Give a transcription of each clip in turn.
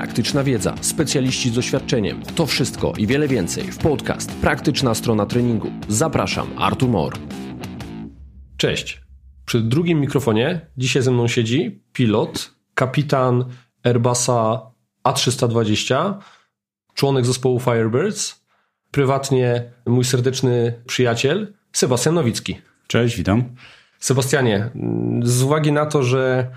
praktyczna wiedza, specjaliści z doświadczeniem. To wszystko i wiele więcej w podcast Praktyczna strona treningu. Zapraszam, Artur Mor. Cześć. Przy drugim mikrofonie dzisiaj ze mną siedzi pilot, kapitan Airbusa A320, członek zespołu Firebirds, prywatnie mój serdeczny przyjaciel Sebastian Nowicki. Cześć, witam. Sebastianie, z uwagi na to, że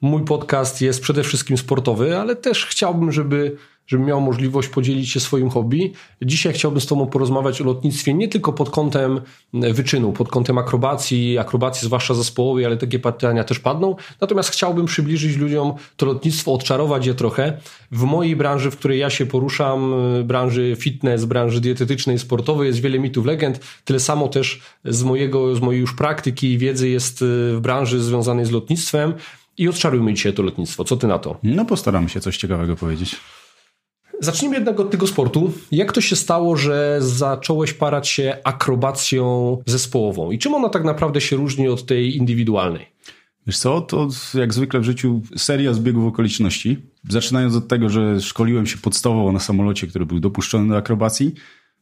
mój podcast jest przede wszystkim sportowy, ale też chciałbym, żeby, żeby miał możliwość podzielić się swoim hobby. Dzisiaj chciałbym z Tobą porozmawiać o lotnictwie nie tylko pod kątem wyczynu, pod kątem akrobacji, akrobacji zwłaszcza zespołowej, ale takie pytania też padną. Natomiast chciałbym przybliżyć ludziom to lotnictwo, odczarować je trochę. W mojej branży, w której ja się poruszam, branży fitness, branży dietetycznej, sportowej, jest wiele mitów, legend. Tyle samo też z mojego, z mojej już praktyki i wiedzy jest w branży związanej z lotnictwem i odczarujmy dzisiaj to lotnictwo. Co ty na to? No postaram się coś ciekawego powiedzieć. Zacznijmy jednak od tego sportu. Jak to się stało, że zacząłeś parać się akrobacją zespołową? I czym ona tak naprawdę się różni od tej indywidualnej? Wiesz co, to jak zwykle w życiu seria zbiegów okoliczności. Zaczynając od tego, że szkoliłem się podstawowo na samolocie, który był dopuszczony do akrobacji.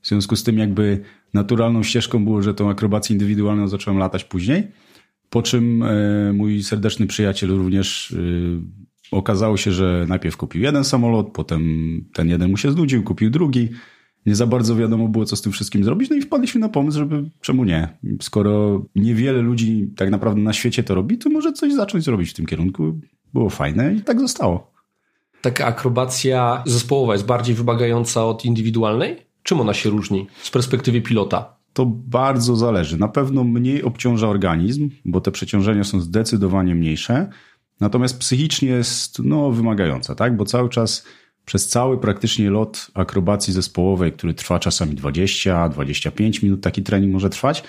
W związku z tym jakby naturalną ścieżką było, że tą akrobację indywidualną zacząłem latać później. Po czym e, mój serdeczny przyjaciel również e, okazało się, że najpierw kupił jeden samolot, potem ten jeden mu się znudził, kupił drugi. Nie za bardzo wiadomo było, co z tym wszystkim zrobić, no i wpadliśmy na pomysł, żeby czemu nie? Skoro niewiele ludzi tak naprawdę na świecie to robi, to może coś zacząć robić w tym kierunku. Było fajne i tak zostało. Taka akrobacja zespołowa jest bardziej wymagająca od indywidualnej? Czym ona się różni z perspektywy pilota? To bardzo zależy. Na pewno mniej obciąża organizm, bo te przeciążenia są zdecydowanie mniejsze. Natomiast psychicznie jest no, wymagająca, tak? Bo cały czas przez cały praktycznie lot akrobacji zespołowej, który trwa czasami 20-25 minut, taki trening może trwać,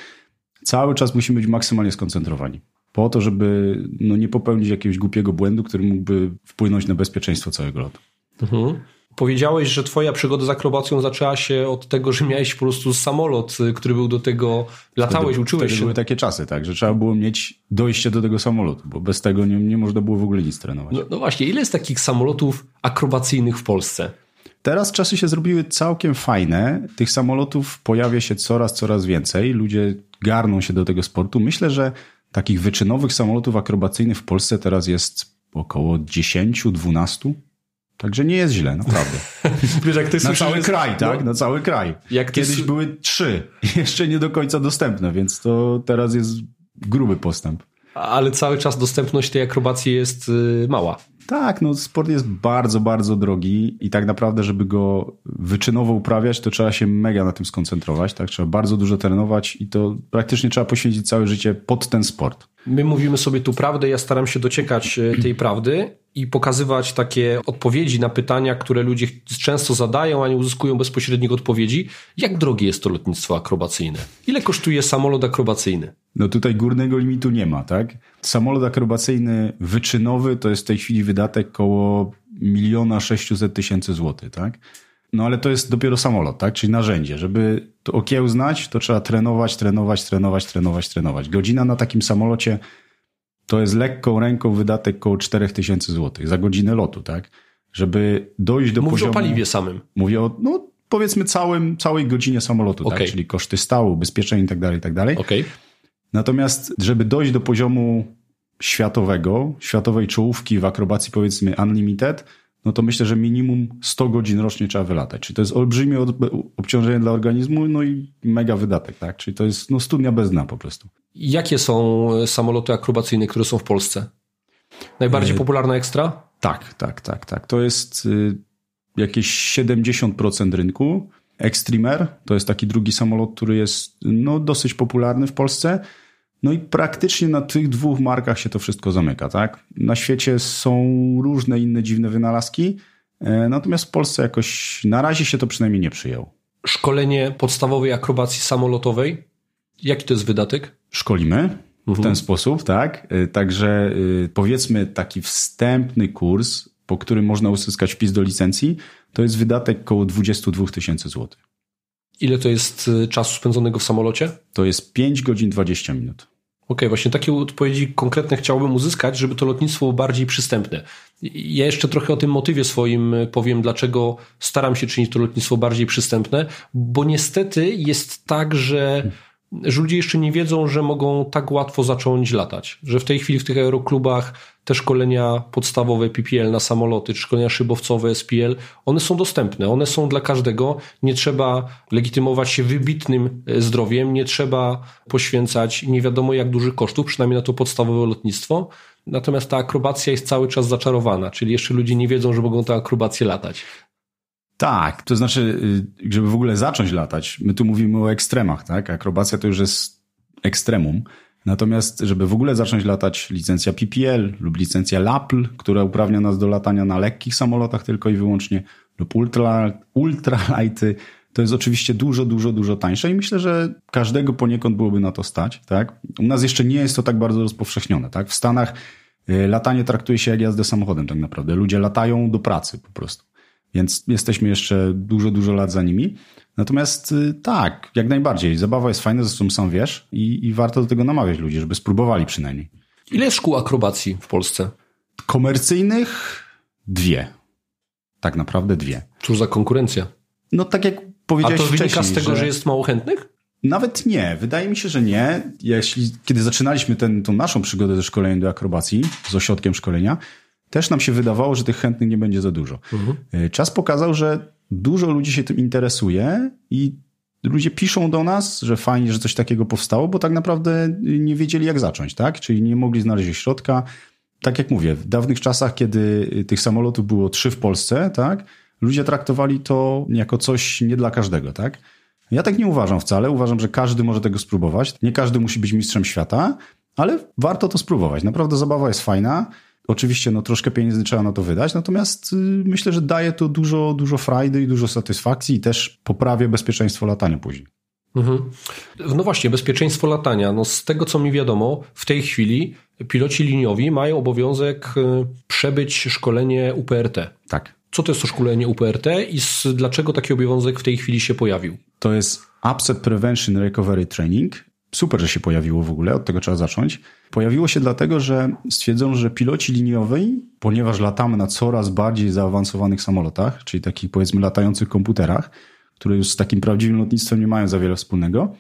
cały czas musimy być maksymalnie skoncentrowani. Po to, żeby no, nie popełnić jakiegoś głupiego błędu, który mógłby wpłynąć na bezpieczeństwo całego lotu. Mhm. Powiedziałeś, że twoja przygoda z akrobacją zaczęła się od tego, że miałeś po prostu samolot, y, który był do tego, latałeś, wtedy, uczyłeś wtedy się. były takie czasy, tak, że trzeba było mieć dojście do tego samolotu, bo bez tego nie, nie można było w ogóle nic trenować. No, no właśnie, ile jest takich samolotów akrobacyjnych w Polsce? Teraz czasy się zrobiły całkiem fajne. Tych samolotów pojawia się coraz, coraz więcej. Ludzie garną się do tego sportu. Myślę, że takich wyczynowych samolotów akrobacyjnych w Polsce teraz jest około 10-12. Także nie jest źle, naprawdę. Wiesz, jak ty Na cały kraj, tak? No, Na cały kraj. Jak Kiedyś były trzy, jeszcze nie do końca dostępne, więc to teraz jest gruby postęp. Ale cały czas dostępność tej akrobacji jest y, mała. Tak, no sport jest bardzo, bardzo drogi i tak naprawdę, żeby go wyczynowo uprawiać, to trzeba się mega na tym skoncentrować, tak? Trzeba bardzo dużo trenować i to praktycznie trzeba poświęcić całe życie pod ten sport. My mówimy sobie tu prawdę, ja staram się dociekać e, tej prawdy i pokazywać takie odpowiedzi na pytania, które ludzie często zadają, a nie uzyskują bezpośrednich odpowiedzi. Jak drogie jest to lotnictwo akrobacyjne? Ile kosztuje samolot akrobacyjny? No tutaj górnego limitu nie ma, tak? Samolot akrobacyjny wyczynowy to jest w tej chwili wydatek koło miliona sześciuset tysięcy złotych, tak? No ale to jest dopiero samolot, tak? Czyli narzędzie. Żeby to okiełznać, to trzeba trenować, trenować, trenować, trenować, trenować. Godzina na takim samolocie to jest lekką ręką wydatek około 4000 zł za godzinę lotu, tak? Żeby dojść do Mówisz poziomu... Mówię o paliwie samym. Mówię o, no powiedzmy całym, całej godzinie samolotu, okay. tak? Czyli koszty stału, ubezpieczeń i tak dalej, i tak dalej. Okay. Natomiast, żeby dojść do poziomu światowego, światowej czołówki w akrobacji powiedzmy unlimited, no to myślę, że minimum 100 godzin rocznie trzeba wylatać. Czyli to jest olbrzymie obciążenie dla organizmu, no i mega wydatek, tak? Czyli to jest no, studnia bez dna po prostu. Jakie są samoloty akrobacyjne, które są w Polsce? Najbardziej e... popularna ekstra? Tak, tak, tak, tak. To jest y, jakieś 70% rynku. Extremer to jest taki drugi samolot, który jest no, dosyć popularny w Polsce. No i praktycznie na tych dwóch markach się to wszystko zamyka, tak? Na świecie są różne inne dziwne wynalazki, e, natomiast w Polsce jakoś na razie się to przynajmniej nie przyjął. Szkolenie podstawowej akrobacji samolotowej, jaki to jest wydatek? Szkolimy w mhm. ten sposób, tak? E, także e, powiedzmy taki wstępny kurs, po którym można uzyskać wpis do licencji, to jest wydatek około 22 tysięcy złotych. Ile to jest czasu spędzonego w samolocie? To jest 5 godzin 20 minut. okay, właśnie takie odpowiedzi konkretne chciałbym uzyskać, żeby to lotnictwo było bardziej przystępne. Ja jeszcze trochę o tym motywie swoim powiem, dlaczego staram się czynić to lotnictwo bardziej przystępne, bo niestety jest tak, że że ludzie jeszcze nie wiedzą, że mogą tak łatwo zacząć latać. Że w tej chwili w tych aeroklubach te szkolenia podstawowe PPL na samoloty, czy szkolenia szybowcowe SPL, one są dostępne, one są dla każdego. Nie trzeba legitymować się wybitnym e, zdrowiem, nie trzeba poświęcać nie wiadomo jak dużych kosztów, przynajmniej na to podstawowe lotnictwo. Natomiast ta akrobacja jest cały czas zaczarowana, czyli jeszcze ludzie nie wiedzą, że mogą tę akrobację latać. Tak, to znaczy, y, żeby w ogóle zacząć latać, my tu mówimy o ekstremach, tak? Akrobacja to już jest ekstremum. Natomiast, żeby w ogóle zacząć latać, licencja PPL lub licencja LAPL, która uprawnia nas do latania na lekkich samolotach tylko i wyłącznie, lub ultra, ultralighty, to jest oczywiście dużo, dużo, dużo tańsze i myślę, że każdego poniekąd byłoby na to stać, tak? U nas jeszcze nie jest to tak bardzo rozpowszechnione, tak? W Stanach y, latanie traktuje się jak jazdę samochodem tak naprawdę. Ludzie latają do pracy po prostu. Więc jesteśmy jeszcze dużo, dużo lat za nimi. Natomiast y, tak, jak najbardziej. Zabawa jest fajna, zresztą sam wiesz i, i warto do tego namawiać ludzi, żeby spróbowali przynajmniej. Ile jest szkół akrobacji w Polsce? Komercyjnych dwie. Tak naprawdę dwie. Cóż za konkurencja? No tak jak powiedziałeś A to wynika z tego, że... że jest mało chętnych? Nawet nie. Wydaje mi się, że nie. Jeśli, kiedy zaczynaliśmy tą naszą przygodę ze szkoleniem do akrobacji, z ośrodkiem szkolenia, też nam się wydawało, że tych chętnych nie będzie za dużo. Mhm. E, czas pokazał, że dużo ludzi się tym interesuje i ludzie piszą do nas, że fajnie, że coś takiego powstało, bo tak naprawdę nie wiedzieli jak zacząć, tak? Czyli nie mogli znaleźć środka. Tak jak mówię, w dawnych czasach, kiedy tych samolotów było trzy w Polsce, tak? Ludzie traktowali to jako coś nie dla każdego, tak? Ja tak nie uważam wcale. Uważam, że każdy może tego spróbować. Nie każdy musi być mistrzem świata, ale warto to spróbować. Naprawdę zabawa jest fajna. Oczywiście no, troszkę pieniędzy trzeba na to wydać, natomiast y, myślę, że daje to dużo, dużo frajdy i dużo satysfakcji i też poprawia bezpieczeństwo latania później. Mhm. No właśnie, bezpieczeństwo latania. No z tego, co mi wiadomo, w tej chwili piloci liniowi mają obowiązek y, przebyć szkolenie UPRT. Tak. Co to jest to szkolenie UPRT i z, dlaczego taki obowiązek w tej chwili się pojawił? To jest Upset Prevention Recovery Training super, że się pojawiło w ogóle, od tego trzeba zacząć. Pojawiło się dlatego, że stwierdzono, że piloci liniowi, ponieważ latamy na coraz bardziej zaawansowanych samolotach, czyli takich powiedzmy latających komputerach, które już z takim prawdziwym lotnictwem nie mają za wiele wspólnego,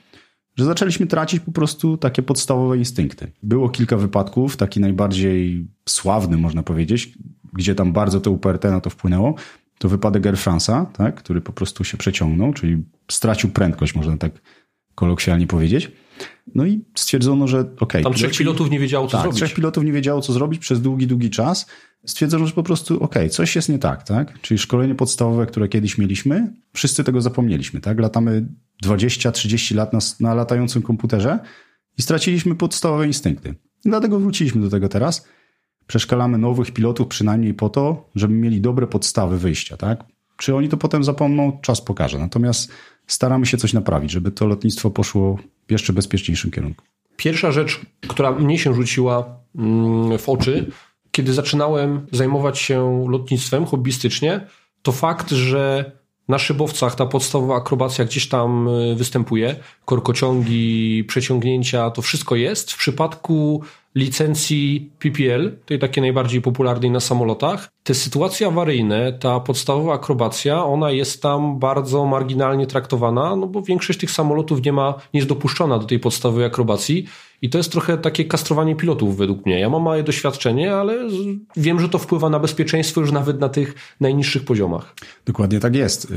że zaczęliśmy tracić po prostu takie podstawowe instynkty. Było kilka wypadków, taki najbardziej sławny można powiedzieć, gdzie tam bardzo to UPRT na to wpłynęło. To wypadek Air France'a, tak, który po prostu się przeciągnął, czyli stracił prędkość, można tak kolokwialnie powiedzieć. No i stwierdzono, że okej. Okay, Tam trzech pilotów nie wiedziało, co tak, zrobić. trzech pilotów nie wiedziało, co zrobić przez długi, długi czas. Stwierdzono, że po prostu okej, okay, coś jest nie tak, tak? Czyli szkolenie podstawowe, które kiedyś mieliśmy, wszyscy tego zapomnieliśmy, tak? Latamy 20-30 lat na, na latającym komputerze i straciliśmy podstawowe instynkty. I dlatego wróciliśmy do tego teraz. Przeszkalamy nowych pilotów przynajmniej po to, żeby mieli dobre podstawy wyjścia, tak? Czy oni to potem zapomną, czas pokaże. Natomiast staramy się coś naprawić, żeby to lotnictwo poszło w jeszcze bezpieczniejszym kierunku. Pierwsza rzecz, która mnie się rzuciła mm, w oczy, kiedy zaczynałem zajmować się lotnictwem hobbystycznie, to fakt, że na szybowcach ta podstawowa akrobacja gdzieś tam y, występuje, korkociągi, przeciągnięcia, to wszystko jest. W przypadku licencji PPL, tej takiej najbardziej popularnej na samolotach, te sytuacje awaryjne, ta podstawowa akrobacja, ona jest tam bardzo marginalnie traktowana, no bo większość tych samolotów nie ma, nie jest dopuszczona do tej podstawowej akrobacji i to jest trochę takie kastrowanie pilotów według mnie. Ja mam małe doświadczenie, ale wiem, że to wpływa na bezpieczeństwo już nawet na tych najniższych poziomach. Dokładnie tak jest.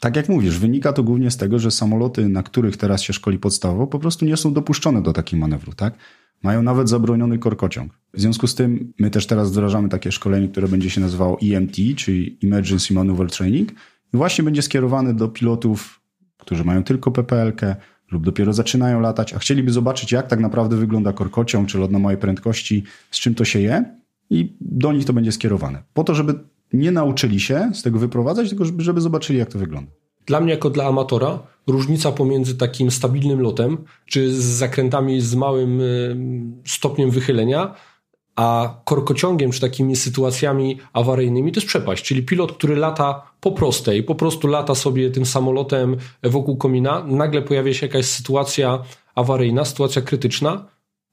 Tak jak mówisz, wynika to głównie z tego, że samoloty, na których teraz się szkoli podstawowo, po prostu nie są dopuszczone do takiego manewru, tak? Mają nawet zabroniony korkociąg. W związku z tym my też teraz wdrażamy takie szkolenie, które będzie się nazywało EMT, czyli Emergency Maneuver Training i właśnie będzie skierowane do pilotów, którzy mają tylko PPL-kę lub dopiero zaczynają latać, a chcieliby zobaczyć, jak tak naprawdę wygląda korkociąg czy lot na małej prędkości, z czym to się je i do nich to będzie skierowane. Po to, żeby nie nauczyli się z tego wyprowadzać, tylko żeby, żeby zobaczyli, jak to wygląda. Dla mnie, jako dla amatora, różnica pomiędzy takim stabilnym lotem, czy z zakrętami z małym y, stopniem wychylenia, a korkociągiem, czy takimi sytuacjami awaryjnymi, to jest przepaść. Czyli pilot, który lata po prostej, po prostu lata sobie tym samolotem wokół komina, nagle pojawia się jakaś sytuacja awaryjna, sytuacja krytyczna,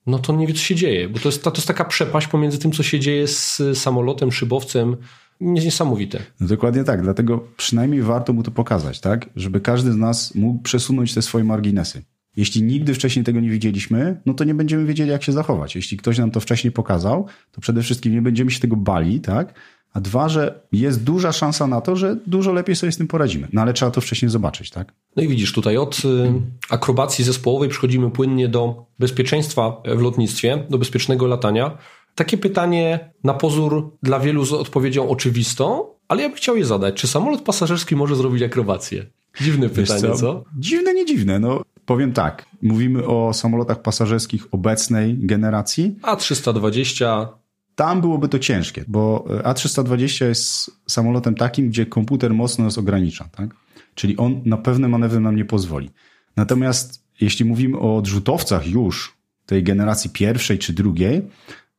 no to nie wie, co się dzieje, bo to jest, to jest taka przepaść pomiędzy tym, co się dzieje z samolotem, szybowcem. Niesamowite. No dokładnie tak, dlatego przynajmniej warto mu to pokazać, tak? Żeby każdy z nas mógł przesunąć te swoje marginesy. Jeśli nigdy wcześniej tego nie widzieliśmy, no to nie będziemy wiedzieli, jak się zachować. Jeśli ktoś nam to wcześniej pokazał, to przede wszystkim nie będziemy się tego bali, tak? A dwa, że jest duża szansa na to, że dużo lepiej sobie z tym poradzimy. No ale trzeba to wcześniej zobaczyć, tak? No i widzisz, tutaj od y, akrobacji zespołowej przechodzimy płynnie do bezpieczeństwa w lotnictwie, do bezpiecznego latania. Takie pytanie na pozór dla wielu z odpowiedzią oczywistą, ale ja bym chciał je zadać. Czy samolot pasażerski może zrobić akrobację? Dziwne pytanie, co? co? Dziwne, nie dziwne. No, powiem tak. Mówimy o samolotach pasażerskich obecnej generacji. A320 tam byłoby to ciężkie, bo A320 jest samolotem takim, gdzie komputer mocno nas ogranicza, tak? Czyli on na pewne manewry nam nie pozwoli. Natomiast jeśli mówimy o odrzutowcach już tej generacji pierwszej czy drugiej,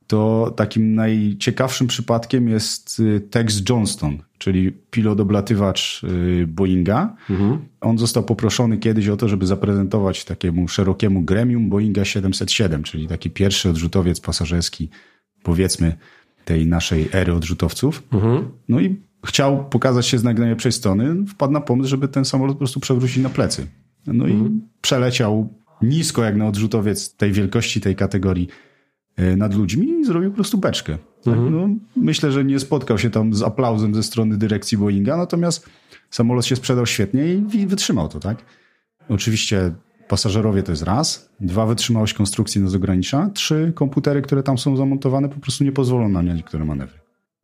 to takim najciekawszym przypadkiem jest y, Tex Johnston, czyli pilot oblatywacz y, Boeinga. Mhm. On został poproszony kiedyś o to, żeby zaprezentować takiemu szerokiemu gremium Boeinga 707, czyli taki pierwszy odrzutowiec pasażerski powiedzmy, tej naszej ery odrzutowców. Mhm. No i chciał pokazać się z najlepszej strony, wpadł na pomysł, żeby ten samolot po prostu przewrócić na plecy. No mhm. i przeleciał nisko jak na odrzutowiec tej wielkości, tej kategorii nad ludźmi i zrobił po prostu beczkę. Tak? Mhm. No, myślę, że nie spotkał się tam z aplauzem ze strony dyrekcji Boeinga, natomiast samolot się sprzedał świetnie i wytrzymał to, tak? Oczywiście pasażerowie to jest raz, dwa wytrzymałość konstrukcji nas ogranicza, trzy komputery, które tam są zamontowane po prostu nie pozwolą na niektóre manewry.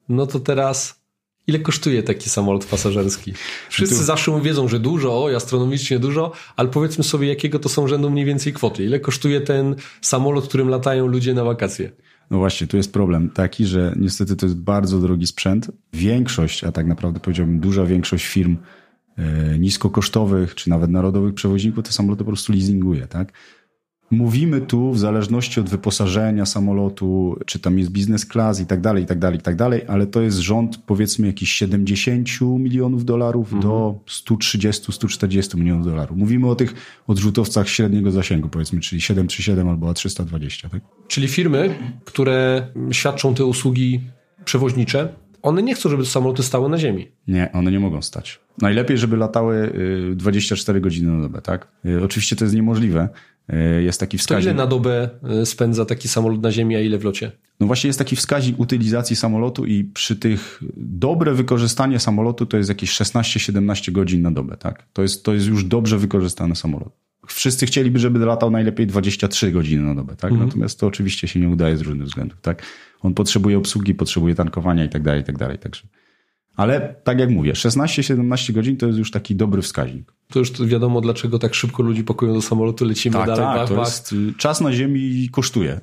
No to teraz ile kosztuje taki samolot pasażerski? Wszyscy tu... zawsze wiedzą, że dużo, oj, astronomicznie dużo, ale powiedzmy sobie, jakiego to są rzędu mniej więcej kwoty. Ile kosztuje ten samolot, którym latają ludzie na wakacje? No właśnie, tu jest problem taki, że niestety to jest bardzo drogi sprzęt. Większość, a tak naprawdę powiedziałbym duża większość firm E, niskokosztowych, czy nawet narodowych przewoźników te samoloty po prostu leasinguje, tak? Mówimy tu w zależności od wyposażenia samolotu, czy tam jest biznes class i tak dalej, i tak dalej, i tak dalej, ale to jest rząd powiedzmy jakichś 70 milionów dolarów mhm. do 130-140 milionów dolarów. Mówimy o tych odrzutowcach średniego zasięgu, powiedzmy, czyli 737 albo A320, tak? Czyli firmy, które świadczą te usługi przewoźnicze, one nie chcą, żeby samoloty stały na ziemi. Nie, one nie mogą stać. Najlepiej, żeby latały 24 y, godziny na dobę, tak? Y, oczywiście to jest niemożliwe. Y, jest taki wskaźnik. To ile na dobę spędza taki samolot na ziemi, a ile w locie? No właśnie jest taki wskaźnik utylizacji samolotu i przy tych dobre wykorzystanie samolotu to jest jakieś 16-17 godzin na dobę, tak? To jest, to jest już dobrze wykorzystany samolot. Wszyscy chcieliby, żeby latał najlepiej 23 godziny na dobę, tak? Mhm. Natomiast to oczywiście się nie udaje z różnych względów, tak? On potrzebuje obsługi, potrzebuje tankowania i tak dalej, i tak dalej, także. Ale tak jak mówię, 16-17 godzin to jest już taki dobry wskaźnik. To już wiadomo, dlaczego tak szybko ludzi pakują do samolotu, lecimy tak, dalej. Tak, bach, to bach. jest, y, czas na ziemi kosztuje.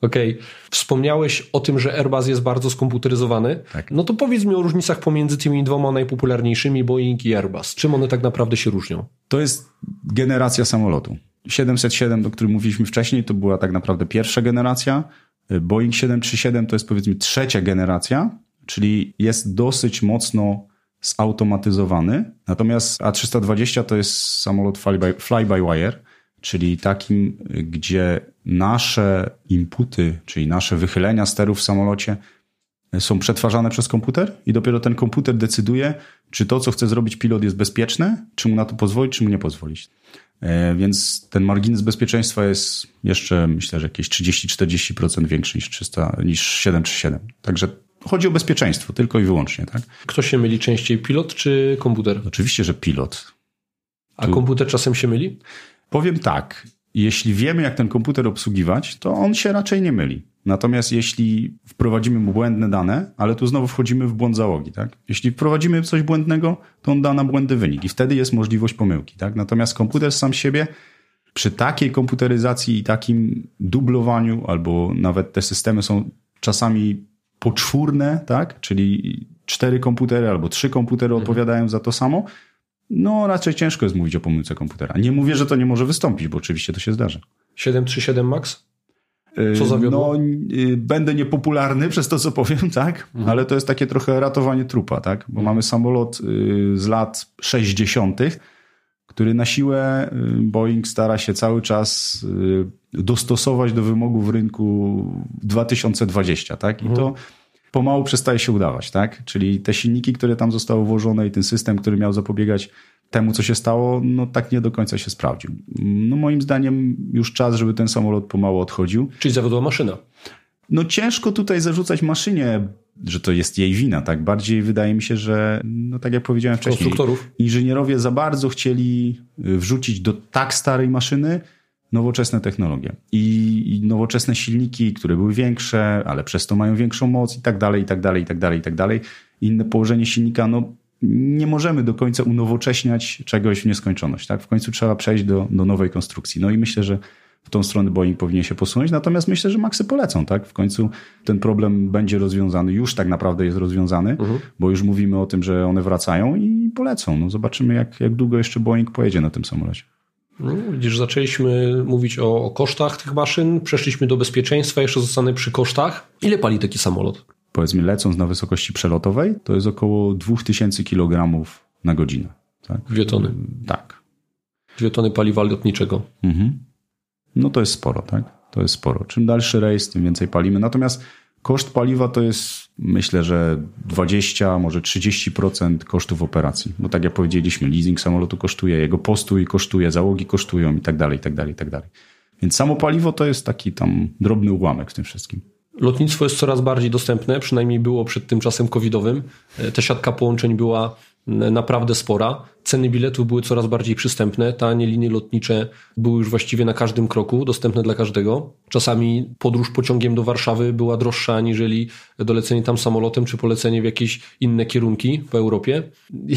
Okej. Okay. Wspomniałeś o tym, że Airbus jest bardzo skomputeryzowany. Tak. No to powiedz mi o różnicach pomiędzy tymi dwoma najpopularniejszymi, Boeing i Airbus. Czym one tak naprawdę się różnią? To jest generacja samolotu. 707, o którym mówiliśmy wcześniej, to była tak naprawdę pierwsza generacja. Boeing 737 to jest powiedzmy trzecia generacja czyli jest dosyć mocno zautomatyzowany. Natomiast A320 to jest samolot fly-by-wire, czyli takim, gdzie nasze inputy, czyli nasze wychylenia sterów w samolocie są przetwarzane przez komputer i dopiero ten komputer decyduje, czy to, co chce zrobić pilot jest bezpieczne, czy mu na to pozwolić, czy mu nie pozwolić. E, więc ten margines bezpieczeństwa jest jeszcze, myślę, że jakieś 30-40% większy niż, 300, niż 737. Także chodzi o bezpieczeństwo, tylko i wyłącznie. Tak? Kto się myli częściej, pilot czy komputer? Oczywiście, że pilot. A tu... komputer czasem się myli? Powiem tak. Jeśli wiemy, jak ten komputer obsługiwać, to on się raczej nie myli. Natomiast jeśli wprowadzimy mu błędne dane, ale tu znowu wchodzimy w błąd załogi, tak? Jeśli wprowadzimy coś błędnego, to on da nam błędny wynik i wtedy jest możliwość pomyłki, tak? Natomiast komputer sam siebie przy takiej komputeryzacji i takim dublowaniu, albo nawet te systemy są czasami poczwórne, tak? Czyli cztery komputery albo trzy komputery mhm. odpowiadają za to samo, no raczej ciężko jest mówić o pomyłce komputera. Nie mówię, że to nie może wystąpić, bo oczywiście to się zdarza. 737 Max? Co zawiodło? No, y, będę niepopularny przez to, co powiem, tak? Mhm. Ale to jest takie trochę ratowanie trupa, tak? Bo mhm. mamy samolot y, z lat 60., który na siłę Boeing stara się cały czas dostosować do wymogów rynku 2020, tak? I to mhm. Pomału przestaje się udawać, tak? Czyli te silniki, które tam zostały włożone i ten system, który miał zapobiegać temu, co się stało, no tak nie do końca się sprawdził. No moim zdaniem już czas, żeby ten samolot pomału odchodził. Czyli zawiodła maszyna. No ciężko tutaj zarzucać maszynie, że to jest jej wina, tak? Bardziej wydaje mi się, że, no tak jak powiedziałem wcześniej, inżynierowie za bardzo chcieli y, wrzucić do tak starej maszyny nowoczesne technologie I, nowoczesne silniki, które były większe, ale przez to mają większą moc i tak dalej, i tak dalej, i tak dalej, i tak dalej. Inne położenie silnika, no nie możemy do końca unowocześniać czegoś w nieskończoność, tak? W końcu trzeba przejść do, do nowej konstrukcji. No i myślę, że w tą stronę Boeing powinien się posunąć, natomiast myślę, że Maxy polecą, tak? W końcu ten problem będzie rozwiązany, już tak naprawdę jest rozwiązany, mhm. bo już mówimy o tym, że one wracają i polecą. No zobaczymy, jak, jak długo jeszcze Boeing pojedzie na tym samolocie. No, widzisz, zaczęliśmy mówić o, o kosztach tych maszyn, przeszliśmy do bezpieczeństwa, jeszcze zostanę przy kosztach. Ile pali taki samolot? Powiedzmy, lecąc na wysokości przelotowej, to jest około 2000 kg na godzinę. Tak? Dwie tony. Tak. Dwie tony paliwa lotniczego. Mhm no to jest sporo, tak? To jest sporo. Czym dalszy rejs, tym więcej palimy. Natomiast koszt paliwa to jest, myślę, że 20, może 30% kosztów operacji. No tak jak powiedzieliśmy, leasing samolotu kosztuje, jego postój kosztuje, załogi kosztują i tak dalej, i tak dalej, i tak dalej. Więc samo paliwo to jest taki tam drobny ułamek w tym wszystkim. Lotnictwo jest coraz bardziej dostępne, przynajmniej było przed tym czasem covidowym. E, ta siatka połączeń była naprawdę spora. Ceny biletów były coraz bardziej przystępne. Tanie linie lotnicze były już właściwie na każdym kroku, dostępne dla każdego. Czasami podróż pociągiem do Warszawy była droższa aniżeli dolecenie tam samolotem, czy polecenie w jakieś inne kierunki po Europie.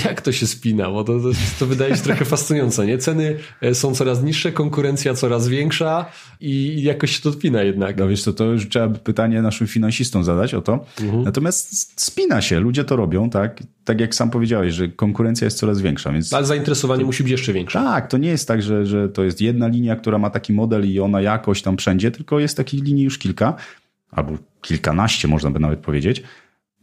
Jak to się spina? Bo to, to, to wydaje się trochę fascynujące, nie? Ceny e, są coraz niższe, konkurencja coraz większa i jakoś się to odpina jednak. No wiesz co, to już trzeba by pytanie naszym finansistom zadać o to. Mhm. Natomiast spina się, ludzie to robią, tak? Tak jak sam powiedziałeś, że konkurencja jest coraz większa, więc... Ale zainteresowanie musi być jeszcze większe. Tak, to nie jest tak, że, że to jest jedna linia, która ma taki model i ona jakoś tam wszędzie, tylko jest takich linii już kilka, albo kilkanaście można by nawet powiedzieć.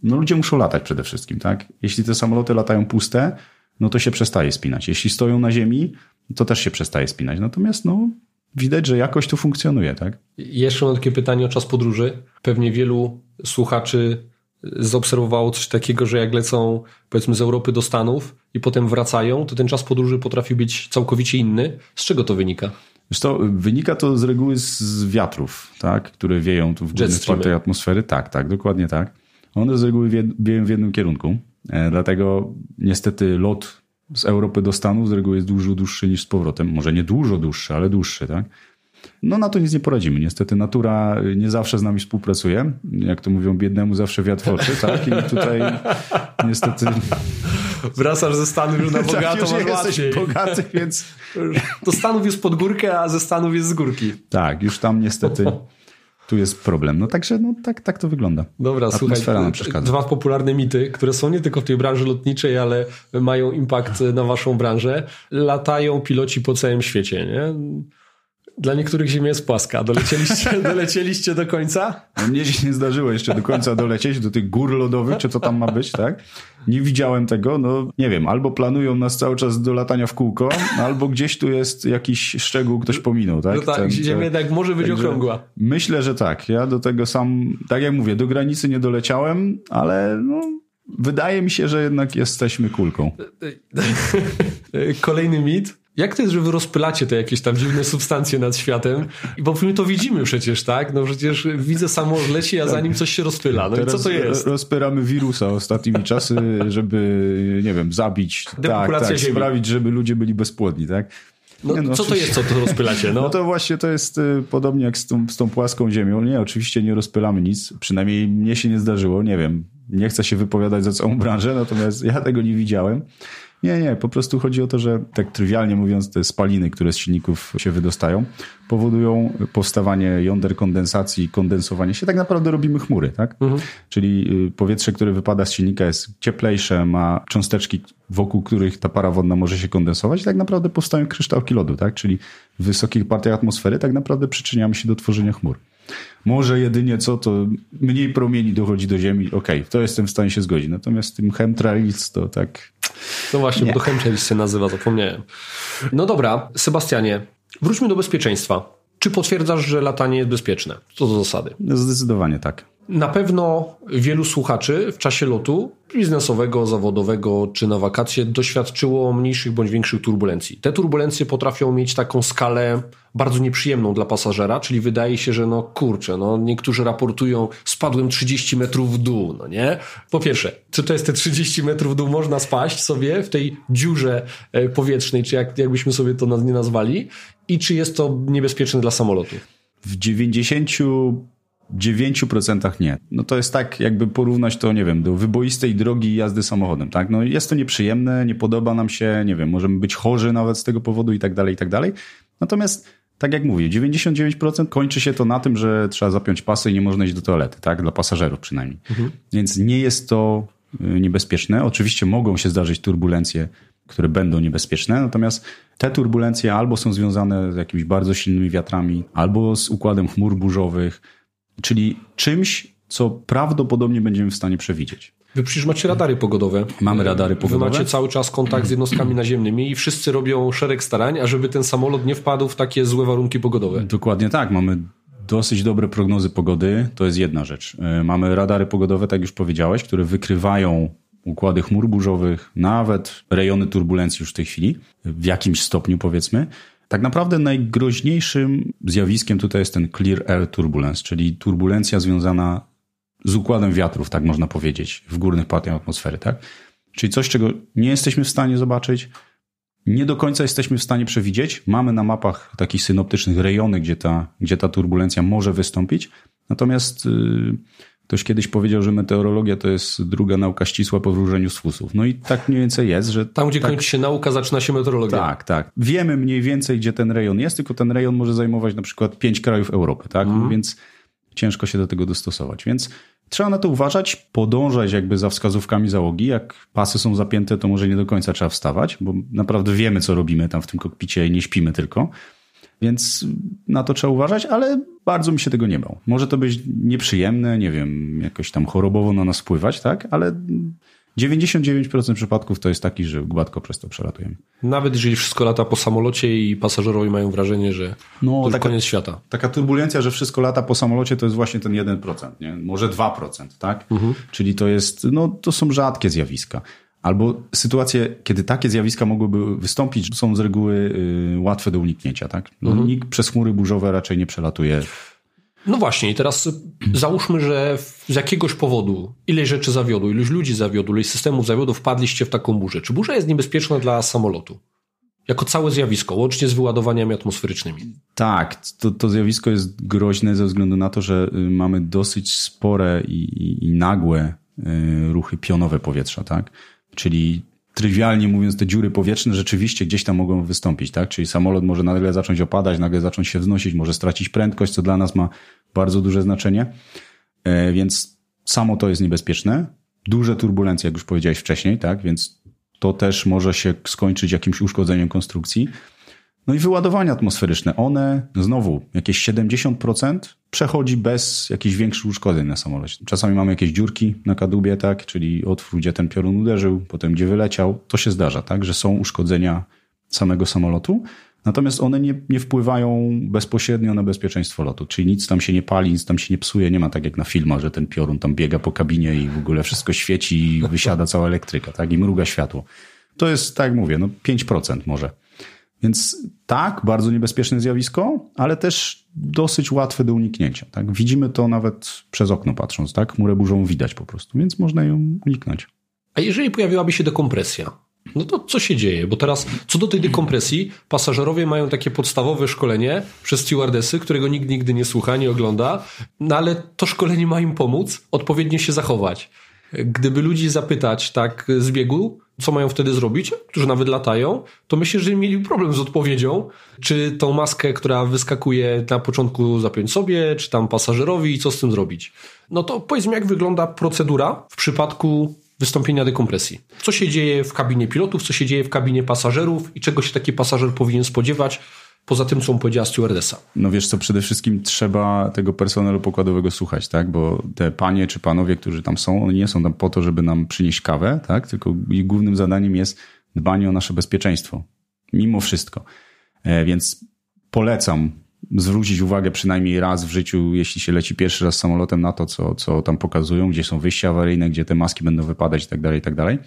No ludzie muszą latać przede wszystkim, tak? Jeśli te samoloty latają puste, no to się przestaje spinać. Jeśli stoją na ziemi, to też się przestaje spinać. Natomiast no, widać, że jakoś to funkcjonuje, tak? Jeszcze mam takie pytanie o czas podróży. Pewnie wielu słuchaczy zaobserwowało coś takiego, że jak lecą powiedzmy z Europy do Stanów i potem wracają, to ten czas podróży potrafi być całkowicie inny. Z czego to wynika? Wiesz to, wynika to z reguły z wiatrów, tak, które wieją tu w górnych tej atmosfery. Tak, tak, dokładnie tak. One z reguły wie, wieją w jednym kierunku, e, dlatego niestety lot z Europy do Stanów z reguły jest dużo dłuższy niż z powrotem. Może nie dużo dłuższy, ale dłuższy, tak? No na to nic nie poradzimy. Niestety natura nie zawsze z nami współpracuje. Jak to mówią, biednemu zawsze wiatr w oczy, tak? I tutaj niestety... Wracasz ze Stanów już na tak, bogato, tak, już jesteś bogaty, więc... Do Stanów jest pod górkę, a ze Stanów jest z górki. Tak, już tam niestety... tu jest problem. No także no, tak, tak to wygląda. Dobra, Atmosfera słuchaj, dwa popularne mity, które są nie tylko w tej branży lotniczej, ale mają impact na waszą branżę. Latają piloci po całym świecie, nie? Dla niektórych Ziemia jest płaska. Dolecieliście, dolecieliście do końca? No, mnie się nie zdarzyło jeszcze do końca dolecieć, do tych gór lodowych, czy co tam ma być, tak? Nie widziałem tego, no nie wiem, albo planują nas cały czas do latania w kółko, albo gdzieś tu jest jakiś szczegół, ktoś pominął, tak? No tak, Ten, Ziemia jednak może być Także okrągła. Myślę, że tak. Ja do tego sam, tak jak mówię, do granicy nie doleciałem, ale no, wydaje mi się, że jednak jesteśmy kulką. Kolejny mit jak to jest, że wy rozpylacie te jakieś tam dziwne substancje nad światem? I bo my to widzimy przecież, tak? No przecież widzę samo leci, a za nim coś się rozpyla. No Teraz i co to jest? Rozpyramy wirusa ostatnimi czasy, żeby, nie wiem, zabić, tak, tak, sprawić, żeby ludzie byli bezpłodni, tak? No, nie, no, co to jest, co to rozpylacie? No? no to właśnie to jest y, podobnie jak z tą, z tą płaską ziemią. Nie, oczywiście nie rozpylamy nic. Przynajmniej mnie się nie zdarzyło. Nie wiem, nie chcę się wypowiadać za całą branżę, natomiast ja tego nie widziałem. Nie, nie, po prostu chodzi o to, że tak trywialnie mówiąc, te spaliny, które z silników się wydostają, powodują powstawanie jąder kondensacji i kondensowanie się. Tak naprawdę robimy chmury, tak? Mhm. Czyli y, powietrze, które wypada z silnika jest cieplejsze, ma cząsteczki, wokół których ta para wodna może się kondensować i tak naprawdę powstają kryształki lodu, tak? Czyli w wysokich partiach atmosfery tak naprawdę przyczyniamy się do tworzenia chmur. Może jedynie co, to mniej promieni dochodzi do Ziemi, okej, okay, to jestem w stanie się zgodzić. Natomiast tym chemtrails to tak... No właśnie, nie. bo to chemtrails się nazywa, zapomniałem. No dobra, Sebastianie, wróćmy do bezpieczeństwa. Czy potwierdzasz, że latanie jest bezpieczne? Co do zasady? Zdecydowanie tak. Na pewno wielu słuchaczy w czasie lotu biznesowego, zawodowego czy na wakacje doświadczyło mniejszych bądź większych turbulencji. Te turbulencje potrafią mieć taką skalę bardzo nieprzyjemną dla pasażera, czyli wydaje się, że no kurczę, no niektórzy raportują spadłem 30 metrów w dół, no nie? Po pierwsze, czy to jest te 30 metrów w dół można spaść sobie w tej dziurze e, powietrznej, czy jak, jakbyśmy sobie to nie nazwali i czy jest to niebezpieczne dla samolotu? W 90 9% nie. No to jest tak, jakby porównać to, nie wiem, do wyboistej drogi jazdy samochodem, tak? No jest to nieprzyjemne, nie podoba nam się, nie wiem, możemy być chorzy nawet z tego powodu i tak dalej, i tak dalej. Natomiast, tak jak mówię, 99% kończy się to na tym, że trzeba zapiąć pasy i nie można iść do toalety, tak? Dla pasażerów przynajmniej. Mhm. Więc nie jest to y, niebezpieczne. Oczywiście mogą się zdarzyć turbulencje, które będą niebezpieczne, natomiast te turbulencje albo są związane z jakimiś bardzo silnymi wiatrami, albo z układem chmur burzowych, czyli czymś, co prawdopodobnie będziemy w stanie przewidzieć. Wy przecież macie radary pogodowe. Mamy radary pogodowe. Wy macie cały czas kontakt z jednostkami naziemnymi i wszyscy robią szereg starań, ażeby ten samolot nie wpadł w takie złe warunki pogodowe. Dokładnie tak. Mamy dosyć dobre prognozy pogody. To jest jedna rzecz. E, mamy radary pogodowe, tak już powiedziałeś, które wykrywają układy chmur burzowych, nawet rejony turbulencji już w tej chwili, w jakimś stopniu powiedzmy. Tak naprawdę najgroźniejszym zjawiskiem tutaj jest ten clear air turbulence, czyli turbulencja związana z układem wiatrów, tak można powiedzieć, w górnych partiach atmosfery, tak? Czyli coś, czego nie jesteśmy w stanie zobaczyć, nie do końca jesteśmy w stanie przewidzieć. Mamy na mapach takich synoptycznych rejony, gdzie ta, gdzie ta turbulencja może wystąpić, natomiast yy, Ktoś kiedyś powiedział, że meteorologia to jest druga nauka ścisła po wróżeniu z fusów. No i tak mniej więcej jest, że... Tam, gdzie tak, kończy się nauka, zaczyna się meteorologia. Tak, tak. Wiemy mniej więcej, gdzie ten rejon jest, tylko ten rejon może zajmować na przykład pięć krajów Europy, tak? Mm. Więc ciężko się do tego dostosować. Więc trzeba na to uważać, podążać jakby za wskazówkami załogi. Jak pasy są zapięte, to może nie do końca trzeba wstawać, bo naprawdę wiemy, co robimy tam w tym kokpicie i nie śpimy tylko. Więc na to trzeba uważać, ale bardzo mi się tego nie bał. Może to być nieprzyjemne, nie wiem, jakoś tam chorobowo na nas wpływać, tak? Ale 99% przypadków to jest taki, że gładko przez to przelatujemy. Nawet jeżeli wszystko lata po samolocie i pasażerowie mają wrażenie, że no, to taka, koniec świata. Taka turbulencja, że wszystko lata po samolocie, to jest właśnie ten 1%, nie? może 2%, tak? Mhm. Czyli to jest, no to są rzadkie zjawiska. Albo sytuacje, kiedy takie zjawiska mogłyby wystąpić, są z reguły y, łatwe do uniknięcia. Tak? No, mhm. Nikt przez chmury burzowe raczej nie przelatuje. No właśnie, i teraz załóżmy, że z jakiegoś powodu ileś rzeczy zawiodło, iluś ludzi zawiodło, ileś systemów zawiodło, wpadliście w taką burzę. Czy burza jest niebezpieczna dla samolotu? Jako całe zjawisko, łącznie z wyładowaniami atmosferycznymi. Tak, to, to zjawisko jest groźne ze względu na to, że y, mamy dosyć spore i, i, i nagłe y, ruchy pionowe powietrza, tak? Czyli trywialnie mówiąc, te dziury powietrzne rzeczywiście gdzieś tam mogą wystąpić, tak? Czyli samolot może nagle zacząć opadać, nagle zacząć się wznosić, może stracić prędkość, co dla nas ma bardzo duże znaczenie. E, więc samo to jest niebezpieczne. Duże turbulencje, jak już powiedziałeś wcześniej, tak? Więc to też może się skończyć jakimś uszkodzeniem konstrukcji. No i wyładowania atmosferyczne, one znowu jakieś 70% przechodzi bez jakichś większych uszkodzeń na samolocie. Czasami mamy jakieś dziurki na kadłubie, tak, czyli otwór, gdzie ten piorun uderzył, potem gdzie wyleciał. To się zdarza, tak, że są uszkodzenia samego samolotu, natomiast one nie, nie wpływają bezpośrednio na bezpieczeństwo lotu, czyli nic tam się nie pali, nic tam się nie psuje, nie ma tak jak na filmach, że ten piorun tam biega po kabinie i w ogóle wszystko świeci i wysiada cała elektryka, tak, i mruga światło. To jest, tak jak mówię, no 5% może. Więc tak, bardzo niebezpieczne zjawisko, ale też dosyć łatwe do uniknięcia. Tak? Widzimy to nawet przez okno patrząc, tak? Chmurę burzą widać po prostu, więc można ją uniknąć. A jeżeli pojawiłaby się dekompresja, no to co się dzieje? Bo teraz co do tej dekompresji, pasażerowie mają takie podstawowe szkolenie przez stewardesy, którego nikt nigdy nie słucha, nie ogląda, no ale to szkolenie ma im pomóc odpowiednio się zachować. Gdyby ludzi zapytać tak z biegu, co mają wtedy zrobić, którzy nawet latają, to myślę, że mieli problem z odpowiedzią, czy tą maskę, która wyskakuje na początku zapiąć sobie, czy tam pasażerowi i co z tym zrobić. No to powiedzmy, jak wygląda procedura w przypadku wystąpienia dekompresji. Co się dzieje w kabinie pilotów, co się dzieje w kabinie pasażerów i czego się taki pasażer powinien spodziewać, poza tym, co mu powiedziała stewardessa? No wiesz co, przede wszystkim trzeba tego personelu pokładowego słuchać, tak? Bo te panie czy panowie, którzy tam są, oni nie są tam po to, żeby nam przynieść kawę, tak? Tylko ich głównym zadaniem jest dbanie o nasze bezpieczeństwo. Mimo wszystko. E, więc polecam zwrócić uwagę przynajmniej raz w życiu, jeśli się leci pierwszy raz samolotem na to, co, co tam pokazują, gdzie są wyjścia awaryjne, gdzie te maski będą wypadać i tak dalej, i tak dalej.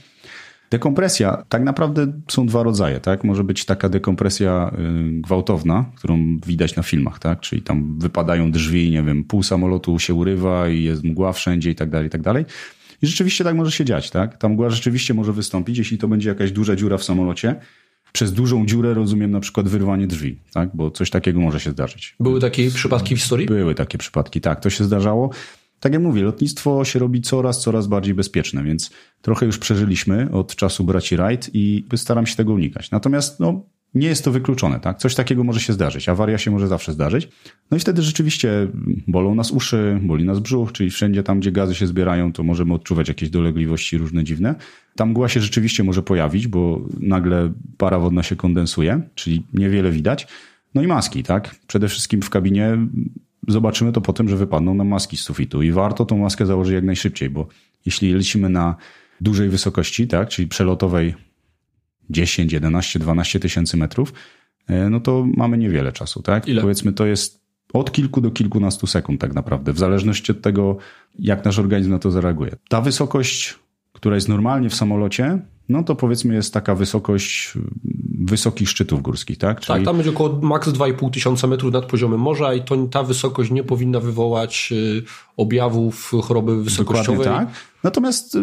Dekompresja, tak naprawdę są dwa rodzaje, tak? Może być taka dekompresja y, gwałtowna, którą widać na filmach, tak? Czyli tam wypadają drzwi, nie wiem, pół samolotu się urywa i jest mgła wszędzie i tak dalej, i tak dalej. I rzeczywiście tak może się dziać, tak? Ta mgła rzeczywiście może wystąpić, jeśli to będzie jakaś duża dziura w samolocie. Przez dużą dziurę rozumiem na przykład wyrwanie drzwi, tak? Bo coś takiego może się zdarzyć. Były takie przypadki w historii? Były takie przypadki, tak. To się zdarzało tak jak mówię, lotnictwo się robi coraz, coraz bardziej bezpieczne, więc trochę już przeżyliśmy od czasu braci Wright i staram się tego unikać. Natomiast no, nie jest to wykluczone, tak? Coś takiego może się zdarzyć. Awaria się może zawsze zdarzyć. No i wtedy rzeczywiście bolą nas uszy, boli nas brzuch, czyli wszędzie tam, gdzie gazy się zbierają, to możemy odczuwać jakieś dolegliwości różne dziwne. Tam mgła się rzeczywiście może pojawić, bo nagle para wodna się kondensuje, czyli niewiele widać. No i maski, tak? Przede wszystkim w kabinie zobaczymy to potem, że wypadną nam maski z sufitu i warto tą maskę założyć jak najszybciej, bo jeśli lecimy na dużej wysokości, tak, czyli przelotowej 10, 11, 12 tysięcy metrów, e, no to mamy niewiele czasu, tak? Ile? Powiedzmy, to jest od kilku do kilkunastu sekund tak naprawdę, w zależności od tego, jak nasz organizm na to zareaguje. Ta wysokość, która jest normalnie w samolocie, no to powiedzmy jest taka wysokość wysokich szczytów górskich, tak? Czyli... Tak, tam będzie około maks 2,5 tysiąca metrów nad poziomem morza i to, ta wysokość nie powinna wywołać y, objawów choroby wysokościowej. Dokładnie tak. Natomiast, y,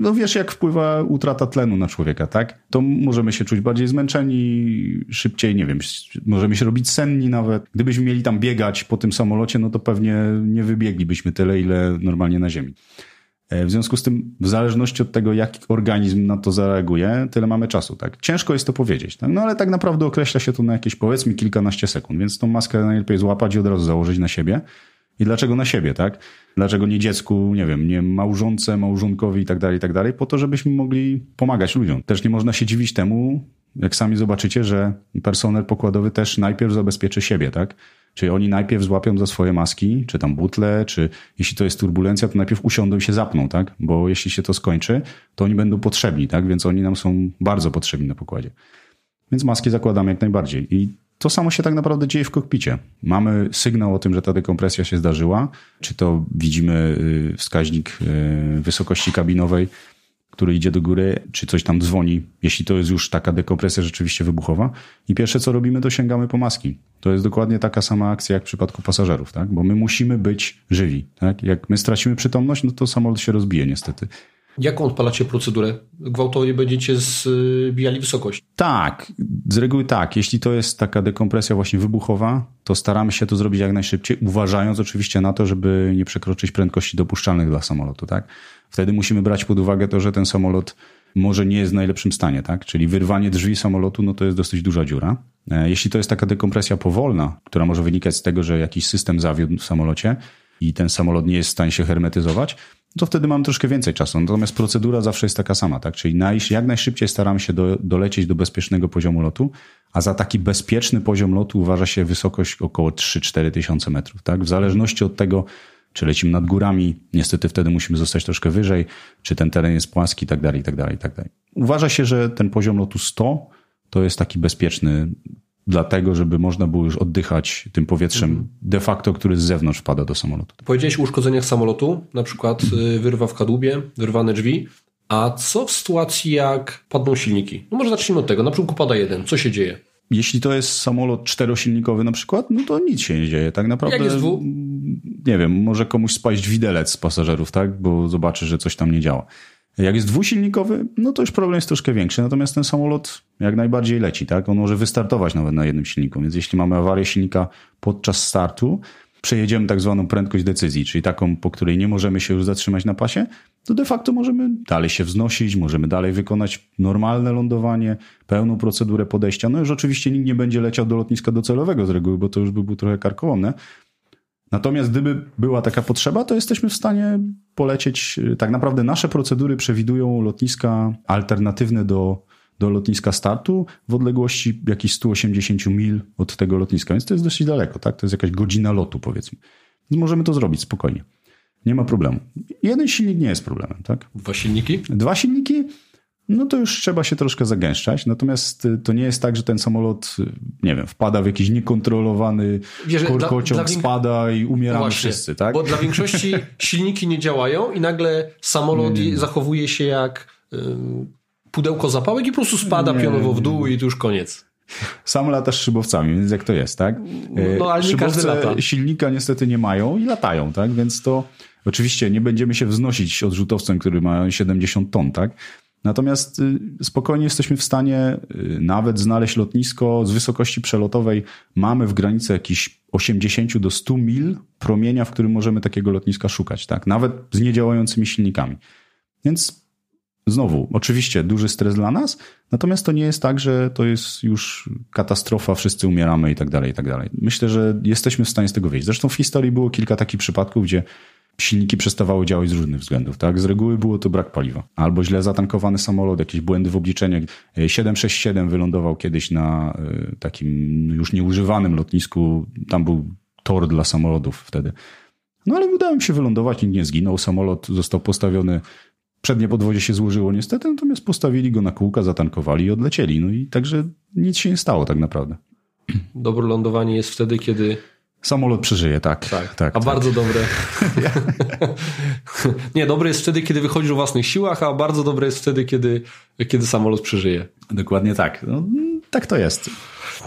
no wiesz, jak wpływa utrata tlenu na człowieka, tak? To możemy się czuć bardziej zmęczeni, szybciej, nie wiem, możemy się robić senni nawet. Gdybyśmy mieli tam biegać po tym samolocie, no to pewnie nie wybieglibyśmy tyle, ile normalnie na ziemi. E, w związku z tym, w zależności od tego, jaki organizm na to zareaguje, tyle mamy czasu, tak? Ciężko jest to powiedzieć, tak? no ale tak naprawdę określa się to na jakieś powiedzmy kilkanaście sekund, więc tą maskę najlepiej złapać i od razu założyć na siebie. I dlaczego na siebie, tak? Dlaczego nie dziecku, nie wiem, nie małżonce, małżonkowi i tak dalej, i tak dalej, po to, żebyśmy mogli pomagać ludziom. Też nie można się dziwić temu, jak sami zobaczycie, że personel pokładowy też najpierw zabezpieczy siebie, tak? Czyli oni najpierw złapią za swoje maski, czy tam butle, czy jeśli to jest turbulencja, to najpierw usiądą i się zapną, tak? Bo jeśli się to skończy, to oni będą potrzebni, tak? Więc oni nam są bardzo potrzebni na pokładzie. Więc maski zakładamy jak najbardziej. I to samo się tak naprawdę dzieje w kokpicie. Mamy sygnał o tym, że ta dekompresja się zdarzyła, czy to widzimy y, wskaźnik y, wysokości kabinowej, który idzie do góry, czy coś tam dzwoni, jeśli to jest już taka dekompresja rzeczywiście wybuchowa. I pierwsze co robimy, to sięgamy po maski. To jest dokładnie taka sama akcja jak w przypadku pasażerów, tak? Bo my musimy być żywi, tak? Jak my stracimy przytomność, no to samolot się rozbije niestety. Jaką odpalacie procedurę? Gwałtownie będziecie zbijali wysokość? Tak, z reguły tak. Jeśli to jest taka dekompresja właśnie wybuchowa, to staramy się to zrobić jak najszybciej, uważając oczywiście na to, żeby nie przekroczyć prędkości dopuszczalnych dla samolotu, tak? Wtedy musimy brać pod uwagę to, że ten samolot może nie jest w najlepszym stanie, tak? Czyli wyrwanie drzwi samolotu, no to jest dosyć duża dziura. E, jeśli to jest taka dekompresja powolna, która może wynikać z tego, że jakiś system zawiódł w samolocie i ten samolot nie jest w stanie się hermetyzować, to wtedy mam troszkę więcej czasu. Natomiast procedura zawsze jest taka sama, tak? Czyli jak najszybciej staramy się do, dolecieć do bezpiecznego poziomu lotu, a za taki bezpieczny poziom lotu uważa się wysokość około 3-4 tysiące metrów, tak? W zależności od tego, czy lecimy nad górami, niestety wtedy musimy zostać troszkę wyżej, czy ten teren jest płaski, i tak dalej, i tak dalej, i tak dalej. Uważa się, że ten poziom lotu 100 to jest taki bezpieczny dlatego, żeby można było już oddychać tym powietrzem mhm. de facto, który z zewnątrz wpada do samolotu. Powiedziałeś o uszkodzeniach samolotu, na przykład y, wyrwa w kadłubie, wyrwane drzwi. A co w sytuacji, jak padną silniki? No może zacznijmy od tego. Na przykład pada jeden. Co się dzieje? Jeśli to jest samolot czterosilnikowy na przykład, no to nic się nie dzieje. Tak naprawdę. Nie wiem, może komuś spaść widelec z pasażerów, tak? Bo zobaczy, że coś tam nie działa. Jak jest dwusilnikowy, no to już problem jest troszkę większy. Natomiast ten samolot jak najbardziej leci, tak? On może wystartować nawet na jednym silniku. Więc jeśli mamy awarię silnika podczas startu, przejedziemy tak zwaną prędkość decyzji, czyli taką, po której nie możemy się już zatrzymać na pasie, to de facto możemy dalej się wznosić, możemy dalej wykonać normalne lądowanie, pełną procedurę podejścia. No już oczywiście nikt nie będzie leciał do lotniska docelowego z reguły, bo to już by było trochę karkołomne. Natomiast gdyby była taka potrzeba, to jesteśmy w stanie polecieć. Tak naprawdę nasze procedury przewidują lotniska alternatywne do do lotniska startu w odległości jakichś 180 mil od tego lotniska, więc to jest dosyć daleko, tak? To jest jakaś godzina lotu, powiedzmy. Więc możemy to zrobić spokojnie. Nie ma problemu. Jeden silnik nie jest problemem, tak? Dwa silniki? Dwa silniki, no to już trzeba się troszkę zagęszczać. Natomiast y, to nie jest tak, że ten samolot, y, nie wiem, wpada w jakiś niekontrolowany Wiesz, korkociąg, dla, dla spada i umieramy no wszyscy, tak? Bo dla większości silniki nie działają i nagle samolot nie, nie. zachowuje się jak pudełko zapałek i po prostu spada nie, pionowo w dół i to już koniec. Sam latasz szybowcami, więc jak to jest, tak? No ale nie każdy lata. silnika niestety nie mają i latają, tak? Więc to oczywiście nie będziemy się wznosić odrzutowcem, który ma 70 ton, tak? Natomiast y, spokojnie jesteśmy w stanie y, nawet znaleźć lotnisko z wysokości przelotowej. Mamy w granicy jakichś 80 do 100 mil promienia, w którym możemy takiego lotniska szukać, tak? Nawet z niedziałającymi silnikami. Więc znowu, oczywiście duży stres dla nas, natomiast to nie jest tak, że to jest już katastrofa, wszyscy umieramy i tak dalej, i tak dalej. Myślę, że jesteśmy w stanie z tego wyjść. Zresztą w historii było kilka takich przypadków, gdzie silniki przestawały działać z różnych względów. Tak? Z reguły było to brak paliwa. Albo źle zatankowany samolot, jakieś błędy w obliczeniach. 767 wylądował kiedyś na e, takim już nieużywanym lotnisku. Tam był tor dla samolotów wtedy. No ale udało mi się wylądować, nikt nie zginął. Samolot został postawiony, przednie podwozie się złożyło niestety, natomiast postawili go na kółka, zatankowali i odlecieli. No i także nic się nie stało tak naprawdę. Dobre lądowanie jest wtedy, kiedy Samolot przeżyje, tak. tak. tak a tak. bardzo dobre. nie, dobre jest wtedy, kiedy wychodzisz o własnych siłach, a bardzo dobre jest wtedy, kiedy, kiedy samolot przeżyje. Dokładnie tak. No, tak to jest.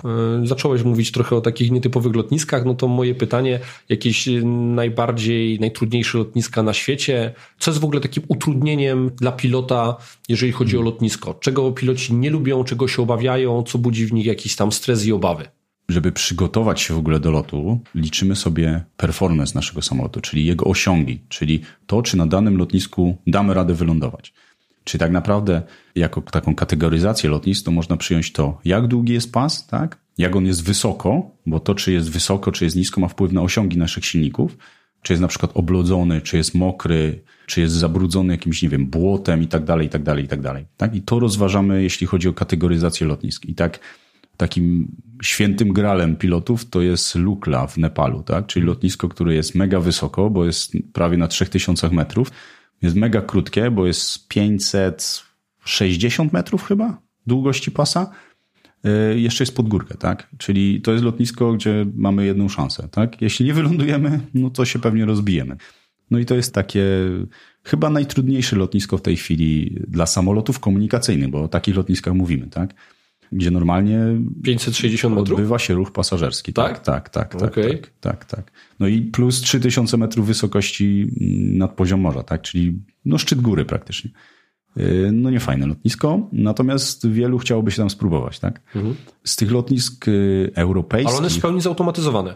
E, zacząłeś mówić trochę o takich nietypowych lotniskach, no to moje pytanie, jakieś najbardziej, najtrudniejsze lotniska na świecie, co jest w ogóle takim utrudnieniem dla pilota, jeżeli chodzi o lotnisko? Czego piloci nie lubią, czego się obawiają, co budzi w nich jakiś tam stres i obawy? Żeby przygotować się w ogóle do lotu, liczymy sobie performance naszego samolotu, czyli jego osiągi, czyli to, czy na danym lotnisku damy radę wylądować. Czyli tak naprawdę, jako taką kategoryzację lotnisk, to można przyjąć to, jak długi jest pas, tak? jak on jest wysoko, bo to, czy jest wysoko, czy jest nisko, ma wpływ na osiągi naszych silników, czy jest na przykład oblodzony, czy jest mokry, czy jest zabrudzony jakimś, nie wiem, błotem i tak dalej, i tak dalej, i tak dalej. Tak? I to rozważamy, jeśli chodzi o kategoryzację lotnisk. I tak takim świętym gralem pilotów to jest Lukla w Nepalu, tak? czyli lotnisko, które jest mega wysoko, bo jest prawie na 3000 metrów. Jest mega krótkie, bo jest 560 metrów chyba długości pasa. Yy, jeszcze jest pod górkę, tak? Czyli to jest lotnisko, gdzie mamy jedną szansę, tak? Jeśli nie wylądujemy, no to się pewnie rozbijemy. No i to jest takie chyba najtrudniejsze lotnisko w tej chwili dla samolotów komunikacyjnych, bo o takich lotniskach mówimy, tak? Gdzie normalnie 560 metrów? odbywa się ruch pasażerski. Tak, tak, tak, tak, okay. tak, tak, tak. No i plus 3000 metrów wysokości mm, nad poziom morza, tak, czyli no szczyt góry praktycznie. Y, no nie fajne lotnisko, natomiast wielu chciałoby się tam spróbować, tak? Mhm. Z tych lotnisk y, europejskich... Ale one jest w pełni zautomatyzowane.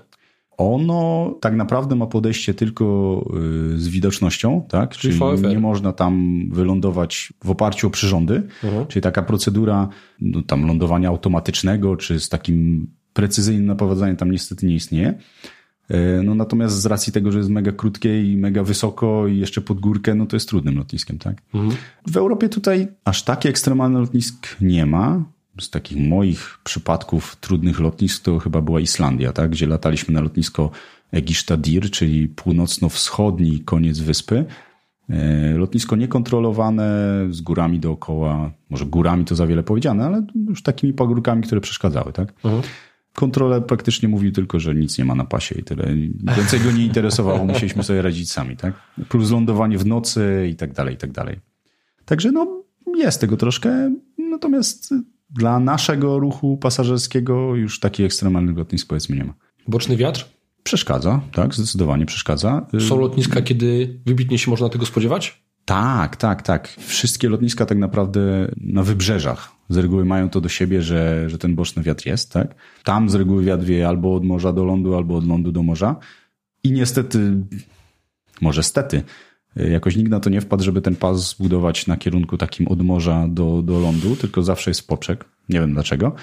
Ono tak naprawdę ma podejście tylko y, z widocznością, tak? Czyli, Czyli nie można tam wylądować w oparciu o przyrządy. Mhm. Czyli taka procedura no, tam lądowania automatycznego, czy z takim precyzyjnym naprowadzaniem tam niestety nie istnieje. E, no natomiast z racji tego, że jest mega krótkie i mega wysoko i jeszcze pod górkę, no to jest trudnym lotniskiem, tak? Mhm. W Europie tutaj aż takie ekstremalne lotnisk nie ma z takich moich przypadków trudnych lotnisk to chyba była Islandia, tak? gdzie lataliśmy na lotnisko Egishtadir, czyli północno-wschodni koniec wyspy. E, lotnisko niekontrolowane, z górami dookoła, może górami to za wiele powiedziane, ale już takimi pagórkami, które przeszkadzały. Tak? Mhm. Kontrolę praktycznie mówił tylko, że nic nie ma na pasie i tyle. Więcej go nie interesowało, musieliśmy sobie radzić sami. Tak? Plus lądowanie w nocy i tak dalej, i tak dalej. Także no, jest tego troszkę, natomiast dla naszego ruchu pasażerskiego już takich ekstremalnych lotnisk powiedzmy nie ma. Boczny wiatr? Przeszkadza, tak, zdecydowanie przeszkadza. Są lotniska, kiedy wybitnie się można tego spodziewać? Tak, tak, tak. Wszystkie lotniska tak naprawdę na wybrzeżach z reguły mają to do siebie, że, że ten boczny wiatr jest, tak? Tam z reguły wiatr wieje albo od morza do lądu, albo od lądu do morza. I niestety, może stety, Jakoś nikt na to nie wpadł, żeby ten pas zbudować na kierunku takim od morza do, do lądu, tylko zawsze jest poprzek. Nie wiem dlaczego.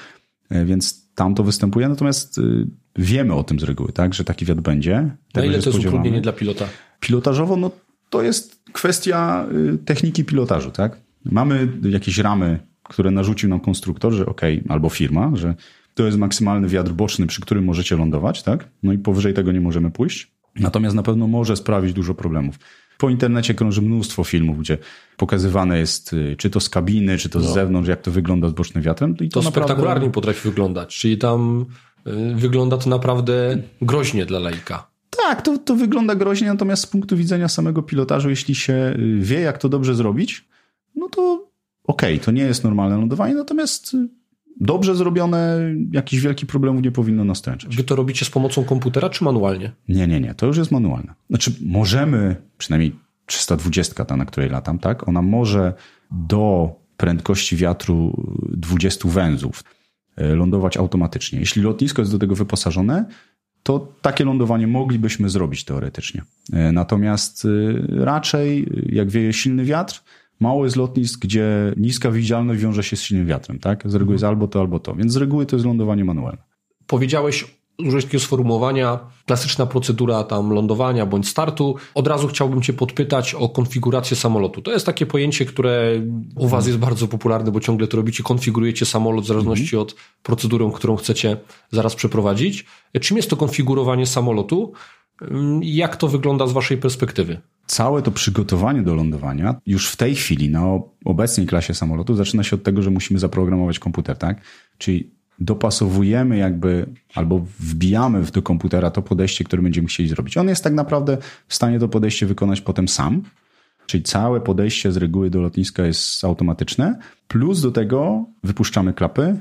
E, więc tam to występuje, natomiast y, wiemy o tym z reguły, tak, że taki wiatr będzie. Na ile to jest utrudnienie dla pilota? Pilotażowo, no to jest kwestia y, techniki pilotażu, tak? Mamy jakieś ramy które narzucił nam konstruktor, że ok, albo firma, że to jest maksymalny wiatr boczny, przy którym możecie lądować, tak? No i powyżej tego nie możemy pójść. Natomiast na pewno może sprawić dużo problemów. Po internecie krąży mnóstwo filmów, gdzie pokazywane jest, y, czy to z kabiny, czy to z no. zewnątrz, jak to wygląda z bocznym wiatrem. I to, to naprawdę... spektakularnie potrafi wyglądać, czyli tam y, wygląda to naprawdę groźnie dla laika. Tak, to, to wygląda groźnie, natomiast z punktu widzenia samego pilotażu, jeśli się y, wie, jak to dobrze zrobić, no to okej, okay, to nie jest normalne lądowanie, natomiast dobrze zrobione, jakichś wielkich problemów nie powinno następować. Wy to robicie z pomocą komputera czy manualnie? Nie, nie, nie, to już jest manualne. Znaczy możemy, przynajmniej 320 ta, na której latam, tak? Ona może do prędkości wiatru 20 węzłów e, lądować automatycznie. Jeśli lotnisko jest do tego wyposażone, to takie lądowanie moglibyśmy zrobić teoretycznie. E, natomiast e, raczej, jak wieje silny wiatr, mało jest lotnisk, gdzie niska widzialność wiąże się z silnym wiatrem, tak? Z reguły jest albo to, albo to. Więc z reguły to jest lądowanie manualne. Powiedziałeś, użyłeś takiego sformułowania, klasyczna procedura tam lądowania bądź startu. Od razu chciałbym Cię podpytać o konfigurację samolotu. To jest takie pojęcie, które u Was jest bardzo popularne, bo ciągle to robicie, konfigurujecie samolot w zależności od procedury, którą chcecie zaraz przeprowadzić. Czym jest to konfigurowanie samolotu? Jak to wygląda z Waszej perspektywy? całe to przygotowanie do lądowania już w tej chwili na obecnej klasie samolotu zaczyna się od tego, że musimy zaprogramować komputer, tak? Czyli dopasowujemy jakby albo wbijamy do komputera to podejście, które będziemy chcieli zrobić. On jest tak naprawdę w stanie to podejście wykonać potem sam, czyli całe podejście z reguły do lotniska jest automatyczne, plus do tego wypuszczamy klapy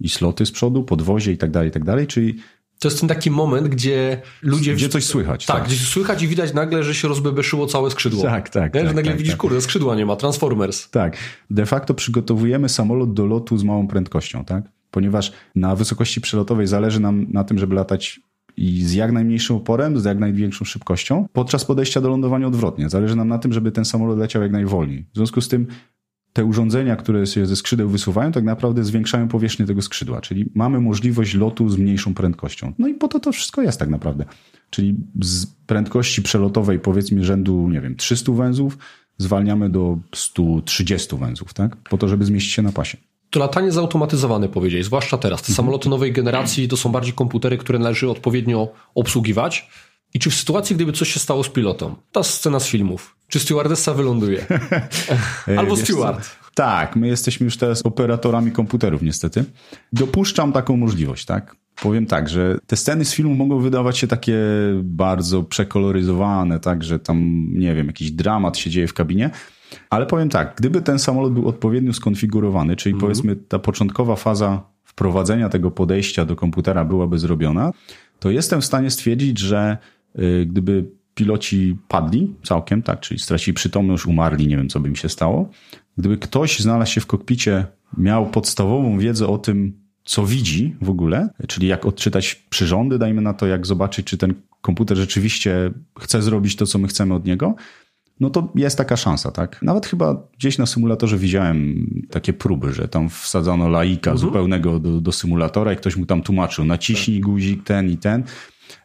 i sloty z przodu, podwozie i tak dalej, i tak dalej, czyli to jest ten taki moment, gdzie ludzie... Gdzie coś słychać. Tak, tak, gdzie słychać i widać nagle, że się rozbebeszyło całe skrzydło. Tak, tak. Nie? Że tak, nagle tak, widzisz, tak. kurde, skrzydła nie ma, Transformers. Tak. De facto przygotowujemy samolot do lotu z małą prędkością, tak? Ponieważ na wysokości przelotowej zależy nam na tym, żeby latać i z jak najmniejszym oporem, z jak największą szybkością. Podczas podejścia do lądowania odwrotnie. Zależy nam na tym, żeby ten samolot leciał jak najwolniej. W związku z tym te urządzenia, które się ze skrzydeł wysuwają, tak naprawdę zwiększają powierzchnię tego skrzydła, czyli mamy możliwość lotu z mniejszą prędkością. No i po to to wszystko jest tak naprawdę. Czyli z prędkości przelotowej powiedzmy rzędu, nie wiem, 300 węzłów zwalniamy do 130 węzłów, tak? Po to, żeby zmieścić się na pasie. To latanie zautomatyzowane powiedziałeś, zwłaszcza teraz. Te mhm. samoloty nowej generacji to są bardziej komputery, które należy odpowiednio obsługiwać. I czy w sytuacji, gdyby coś się stało z pilotą, ta scena z filmów, czy stewardessa wyląduje? Albo steward. Tak, my jesteśmy już teraz operatorami komputerów niestety. Dopuszczam taką możliwość, tak? Powiem tak, że te sceny z filmu mogą wydawać się takie bardzo przekoloryzowane, tak, że tam, nie wiem, jakiś dramat się dzieje w kabinie, ale powiem tak, gdyby ten samolot był odpowiednio skonfigurowany, czyli mm. powiedzmy ta początkowa faza wprowadzenia tego podejścia do komputera byłaby zrobiona, to jestem w stanie stwierdzić, że gdyby piloci padli całkiem, tak, czyli stracili przytomność, umarli, nie wiem, co by mi się stało. Gdyby ktoś znalazł się w kokpicie, miał podstawową wiedzę o tym, co widzi w ogóle, czyli jak odczytać przyrządy, dajmy na to, jak zobaczyć, czy ten komputer rzeczywiście chce zrobić to, co my chcemy od niego, no to jest taka szansa, tak? Nawet chyba gdzieś na symulatorze widziałem takie próby, że tam wsadzano laika mhm. zupełnego do, do symulatora i ktoś mu tam tłumaczył, naciśnij tak. guzik ten i ten.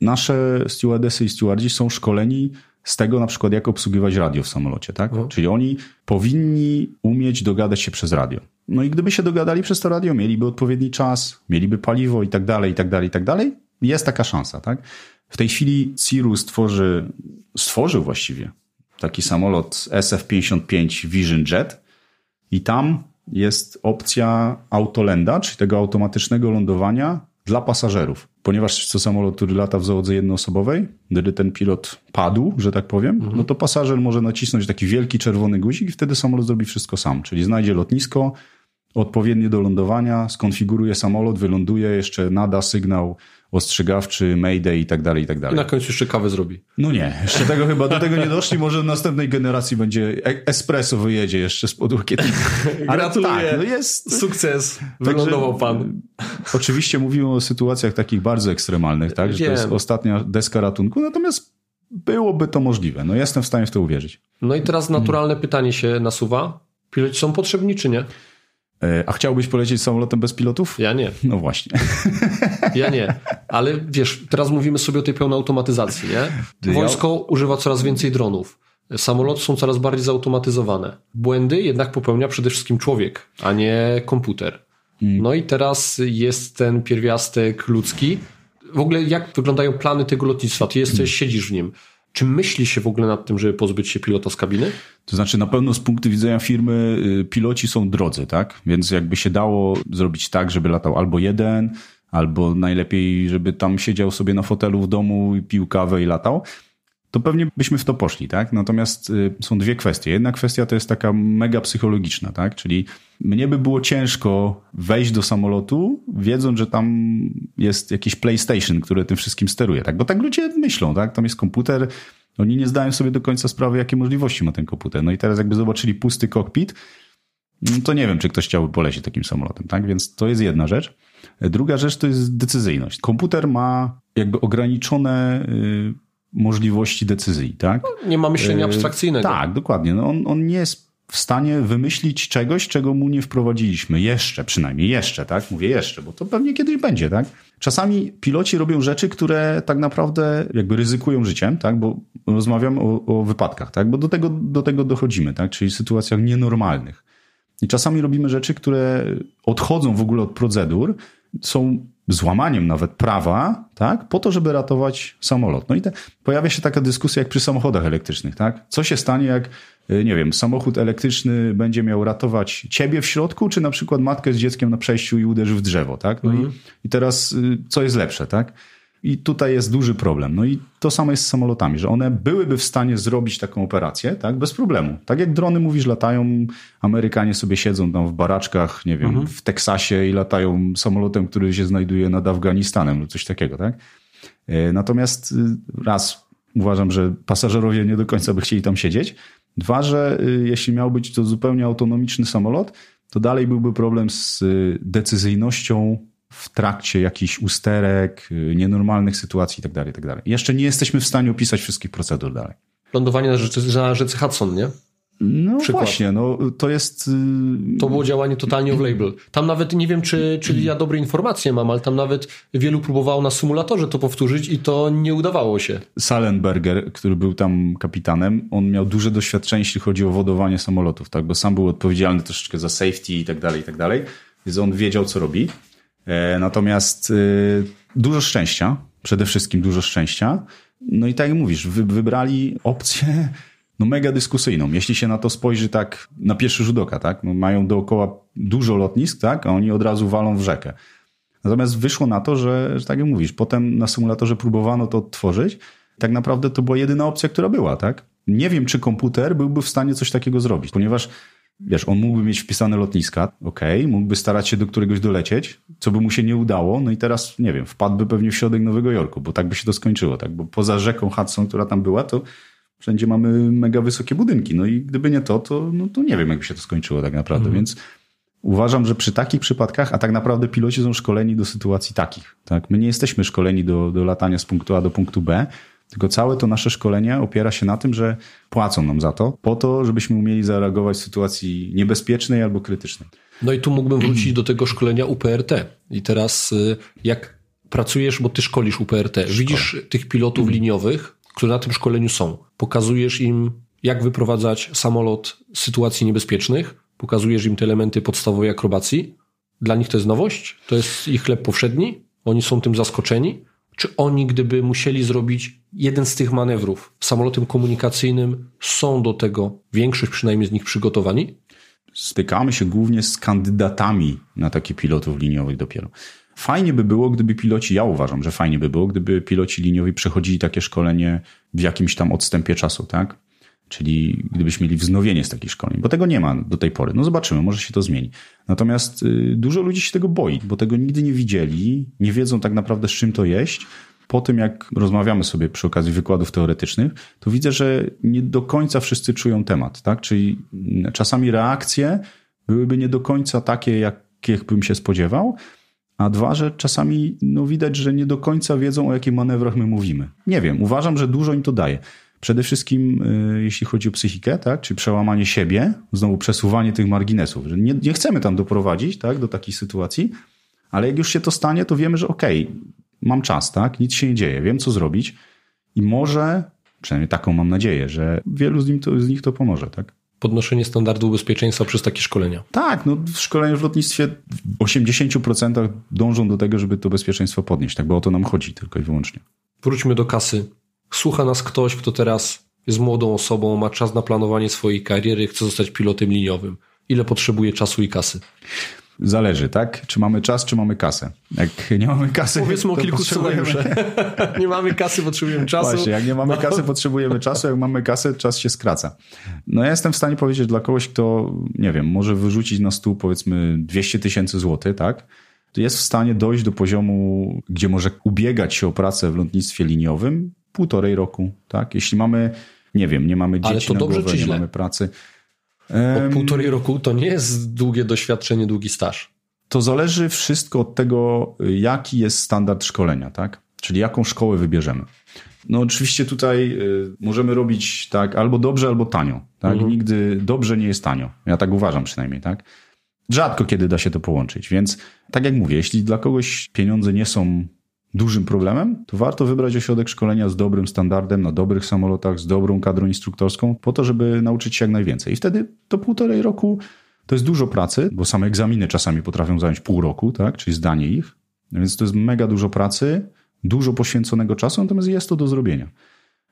Nasze stewardesy i stewardzi są szkoleni z tego na przykład, jak obsługiwać radio w samolocie, tak? Mhm. Czyli oni powinni umieć dogadać się przez radio. No i gdyby się dogadali przez to radio, mieliby odpowiedni czas, mieliby paliwo i tak dalej, i tak dalej, i tak dalej, jest taka szansa, tak? W tej chwili Cirrus stworzy, stworzył właściwie taki samolot SF-55 Vision Jet i tam jest opcja autolenda, czyli tego automatycznego lądowania dla pasażerów. Ponieważ co samolot, który lata w załodze jednoosobowej, gdy ten pilot padł, że tak powiem, mhm. no to pasażer może nacisnąć taki wielki czerwony guzik i wtedy samolot zrobi wszystko sam. Czyli znajdzie lotnisko, odpowiednie do lądowania, skonfiguruje samolot, wyląduje, jeszcze nada sygnał ostrzegawczy, mayday i tak dalej, i tak dalej. Na końcu jeszcze kawę zrobi. No nie, jeszcze tego chyba, do tego nie doszli, może w następnej generacji będzie e- espresso wyjedzie jeszcze z podłogi. Gratuluję, tak, no jest... sukces, wylądował pan. Oczywiście mówimy o sytuacjach takich bardzo ekstremalnych, tak, że to jest ostatnia deska ratunku, natomiast byłoby to możliwe. No jestem w stanie w to uwierzyć. No i teraz naturalne hmm. pytanie się nasuwa. Piloci są potrzebni czy nie? E, a chciałbyś polecieć samolotem bez pilotów? Ja nie. No właśnie. Ja nie. Ale wiesz, teraz mówimy sobie o tej pełnej automatyzacji, nie? Wojsko używa coraz więcej dronów. Samoloty są coraz bardziej zautomatyzowane. Błędy jednak popełnia przede wszystkim człowiek, a nie komputer. Hmm. No i teraz jest ten pierwiastek ludzki. W ogóle jak wyglądają plany tego lotnictwa? Ty jesteś, hmm. siedzisz w nim. Czy myśli się w ogóle nad tym, żeby pozbyć się pilota z kabiny? To znaczy, na pewno z punktu widzenia firmy y, piloci są drodzy, tak? Więc jakby się dało zrobić tak, żeby latał albo jeden, albo najlepiej, żeby tam siedział sobie na fotelu w domu i pił kawę i latał, to pewnie byśmy w to poszli, tak? Natomiast y, są dwie kwestie. Jedna kwestia to jest taka mega psychologiczna, tak? Czyli mnie by było ciężko wejść do samolotu, wiedząc, że tam jest jakiś PlayStation, który tym wszystkim steruje, tak? Bo tak ludzie myślą, tak? Tam jest komputer, oni nie zdają sobie do końca sprawy, jakie możliwości ma ten komputer. No i teraz jakby zobaczyli pusty kokpit, no to nie wiem, czy ktoś chciałby polecieć takim samolotem, tak? Więc to jest jedna rzecz. Druga rzecz to jest decyzyjność. Komputer ma jakby ograniczone y, możliwości decyzji, tak? No, nie ma myślenia y, abstrakcyjnego. Tak, dokładnie. No on, on nie jest w stanie wymyślić czegoś, czego mu nie wprowadziliśmy. Jeszcze, przynajmniej jeszcze, tak? Mówię jeszcze, bo to pewnie kiedyś będzie, tak? Czasami piloci robią rzeczy, które tak naprawdę jakby ryzykują życiem, tak? Bo rozmawiam o, o wypadkach, tak? Bo do tego, do tego dochodzimy, tak? Czyli sytuacjach nienormalnych. I czasami robimy rzeczy, które odchodzą w ogóle od procedur, są złamaniem nawet prawa, tak, po to, żeby ratować samolot. No i te, pojawia się taka dyskusja jak przy samochodach elektrycznych, tak? Co się stanie, jak, y, nie wiem, samochód elektryczny będzie miał ratować ciebie w środku, czy na przykład matkę z dzieckiem na przejściu i uderzy w drzewo, tak? No mhm. i, i teraz y, co jest lepsze, tak? I tutaj jest duży problem. No i to samo jest z samolotami, że one byłyby w stanie zrobić taką operację, tak, bez problemu. Tak jak drony, mówisz, latają, Amerykanie sobie siedzą tam w baraczkach, nie wiem, mhm. w Teksasie i latają samolotem, który się znajduje nad Afganistanem lub coś takiego, tak? E, natomiast y, raz, uważam, że pasażerowie nie do końca by chcieli tam siedzieć. Dwa, że y, jeśli miał być to zupełnie autonomiczny samolot, to dalej byłby problem z y, decyzyjnością w trakcie jakichś usterek, y, nienormalnych sytuacji itd., tak itd. Tak Jeszcze nie jesteśmy w stanie opisać wszystkich procedur dalej. Lądowanie na rzece, na rzece Hudson, nie? No Przykład. właśnie, no to jest... Y, to było działanie totalnie off-label. Tam nawet, nie wiem czy, czy ja dobre informacje mam, ale tam nawet wielu próbowało na symulatorze to powtórzyć i to nie udawało się. Salenberger, który był tam kapitanem, on miał duże doświadczenie, jeśli chodzi o wodowanie samolotów, tak? bo sam był odpowiedzialny troszeczkę za safety i tak dalej, i tak dalej, więc on wiedział, co robi. E, natomiast y, dużo szczęścia, przede wszystkim dużo szczęścia. No i tak jak mówisz, wybrali opcję no mega dyskusyjną. Jeśli się na to spojrzy tak na pierwszy rzut oka, tak? No mają dookoła dużo lotnisk, tak? A oni od razu walą w rzekę. Natomiast wyszło na to, że, że tak jak mówisz, potem na symulatorze próbowano to odtworzyć. Tak naprawdę to była jedyna opcja, która była, tak? Nie wiem, czy komputer byłby w stanie coś takiego zrobić, ponieważ wiesz, on mógłby mieć wpisane lotniska, okej, okay, mógłby starać się do któregoś dolecieć, co by mu się nie udało, no i teraz, nie wiem, wpadłby pewnie w środek Nowego Jorku, bo tak by się to skończyło, tak, bo poza rzeką Hudson, która tam była, to wszędzie mamy mega wysokie budynki, no i gdyby nie to, to, no to nie wiem, jakby się to skończyło tak naprawdę, mhm. więc uważam, że przy takich przypadkach, a tak naprawdę piloci są szkoleni do sytuacji takich, tak, my nie jesteśmy szkoleni do, do latania z punktu A do punktu B, tylko całe to nasze szkolenie opiera się na tym, że płacą nam za to, po to, żebyśmy umieli zareagować w sytuacji niebezpiecznej albo krytycznej. No i tu mógłbym wrócić do tego szkolenia UPRT. I teraz y, jak pracujesz, bo ty szkolisz UPRT, Szkole. widzisz tych pilotów mhm. liniowych, którzy na tym szkoleniu są. Pokazujesz im, jak wyprowadzać samolot z sytuacji niebezpiecznych, pokazujesz im te elementy podstawowej akrobacji. Dla nich to jest nowość, to jest ich chleb powszedni, oni są tym zaskoczeni. Czy oni, gdyby musieli zrobić jeden z tych manewrów samolotem komunikacyjnym, są do tego, większość przynajmniej z nich przygotowani? Stykamy się głównie z kandydatami na takie pilotów liniowych dopiero. Fajnie by było, gdyby piloci, ja uważam, że fajnie by było, gdyby piloci liniowi przechodzili takie szkolenie w jakimś tam odstępie czasu, tak? Czyli gdybyśmy mieli wznowienie z takich szkoleń, bo tego nie ma do tej pory. No zobaczymy, może się to zmieni. Natomiast y, dużo ludzi się tego boi, bo tego nigdy nie widzieli, nie wiedzą tak naprawdę z czym to jeść. Po tym, jak rozmawiamy sobie przy okazji wykładów teoretycznych, to widzę, że nie do końca wszyscy czują temat, tak? Czyli mm, czasami reakcje byłyby nie do końca takie, jakich bym się spodziewał, a dwa, że czasami no, widać, że nie do końca wiedzą, o jakich manewrach my mówimy. Nie wiem, uważam, że dużo im to daje. Przede wszystkim, y, jeśli chodzi o psychikę, tak, czy przełamanie siebie, znowu przesuwanie tych marginesów, że nie, nie chcemy tam doprowadzić tak, do takiej sytuacji, ale jak już się to stanie, to wiemy, że okej, okay, mam czas, tak, nic się nie dzieje, wiem co zrobić i może Przynajmniej taką mam nadzieję, że wielu z, nim to, z nich to pomoże, tak? Podnoszenie standardu bezpieczeństwa przez takie szkolenia. Tak, no w szkoleniu w lotnictwie w 80% dążą do tego, żeby to bezpieczeństwo podnieść, tak, bo o to nam chodzi tylko i wyłącznie. Wróćmy do kasy. Słucha nas ktoś, kto teraz jest młodą osobą, ma czas na planowanie swojej kariery, chce zostać pilotem liniowym. Ile potrzebuje czasu i kasy? Zależy, tak? Czy mamy czas, czy mamy kasę. Jak nie mamy kasy. Powiedzmy o kilku potrzebujemy... scenariuszach. nie mamy kasy, potrzebujemy czasu. Właśnie, jak nie mamy no. kasy, potrzebujemy czasu, jak mamy kasę, czas się skraca. No ja jestem w stanie powiedzieć dla kogoś, kto, nie wiem, może wyrzucić na stół powiedzmy 200 tysięcy złotych, tak? To jest w stanie dojść do poziomu, gdzie może ubiegać się o pracę w lotnictwie liniowym półtorej roku, tak? Jeśli mamy, nie wiem, nie mamy dzieci Ale to na dobrze głowę, nie źle? mamy pracy. Od półtorej roku to nie jest długie doświadczenie, długi staż. To zależy wszystko od tego, jaki jest standard szkolenia, tak? Czyli jaką szkołę wybierzemy. No oczywiście tutaj y, możemy robić tak albo dobrze, albo tanio. Tak? Mhm. Nigdy dobrze nie jest tanio. Ja tak uważam przynajmniej, tak? Rzadko kiedy da się to połączyć, więc tak jak mówię, jeśli dla kogoś pieniądze nie są dużym problemem, to warto wybrać ośrodek szkolenia z dobrym standardem, na dobrych samolotach, z dobrą kadrą instruktorską, po to, żeby nauczyć się jak najwięcej. I wtedy to półtorej roku to jest dużo pracy, bo same egzaminy czasami potrafią zająć pół roku, tak? czyli zdanie ich, więc to jest mega dużo pracy, dużo poświęconego czasu, natomiast jest to do zrobienia.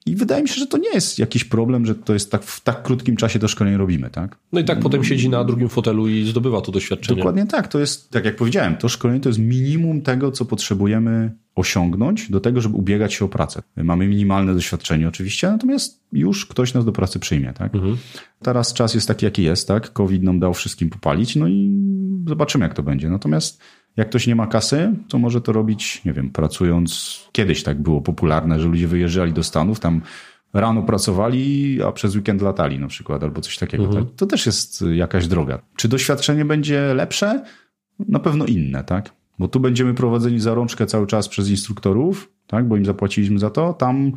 I wydaje mi się, że to nie jest jakiś problem, że to jest tak w tak krótkim czasie to szkolenie robimy, tak? No i tak potem siedzi na drugim fotelu i zdobywa to doświadczenie. Dokładnie tak. To jest, tak jak powiedziałem, to szkolenie to jest minimum tego, co potrzebujemy osiągnąć do tego, żeby ubiegać się o pracę. Mamy minimalne doświadczenie oczywiście, natomiast już ktoś nas do pracy przyjmie, tak? Mhm. Teraz czas jest taki, jaki jest, tak? COVID nam dał wszystkim popalić, no i zobaczymy, jak to będzie. Natomiast jak ktoś nie ma kasy, to może to robić, nie wiem, pracując. Kiedyś tak było popularne, że ludzie wyjeżdżali do Stanów, tam rano pracowali, a przez weekend latali na przykład, albo coś takiego. Mhm. Tak? To też jest jakaś droga. Czy doświadczenie będzie lepsze? Na pewno inne, tak? Bo tu będziemy prowadzeni za rączkę cały czas przez instruktorów, tak? Bo im zapłaciliśmy za to. Tam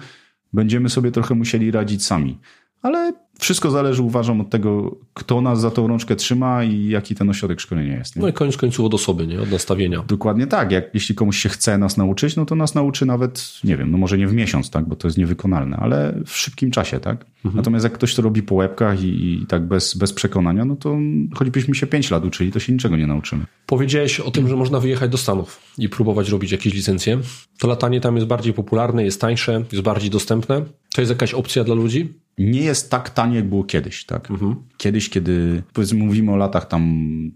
będziemy sobie trochę musieli radzić sami. Ale wszystko zależy, uważam, od tego, kto nas za tą rączkę trzyma i jaki ten ośrodek szkolenia jest. Nie? No i koniec końców od osoby, nie? od nastawienia. Dokładnie tak. Jak, jeśli komuś się chce nas nauczyć, no to nas nauczy nawet, nie wiem, no może nie w miesiąc, tak, bo to jest niewykonalne, ale w szybkim czasie, tak. Natomiast jak ktoś to robi po łebkach i, i tak bez, bez przekonania, no to choćbyśmy się pięć lat uczyli, to się niczego nie nauczymy. Powiedziałeś o tym, że można wyjechać do Stanów i próbować robić jakieś licencje. To latanie tam jest bardziej popularne, jest tańsze, jest bardziej dostępne. To jest jakaś opcja dla ludzi? Nie jest tak tanie, jak było kiedyś, tak. Kiedyś, kiedy, powiedzmy, mówimy o latach tam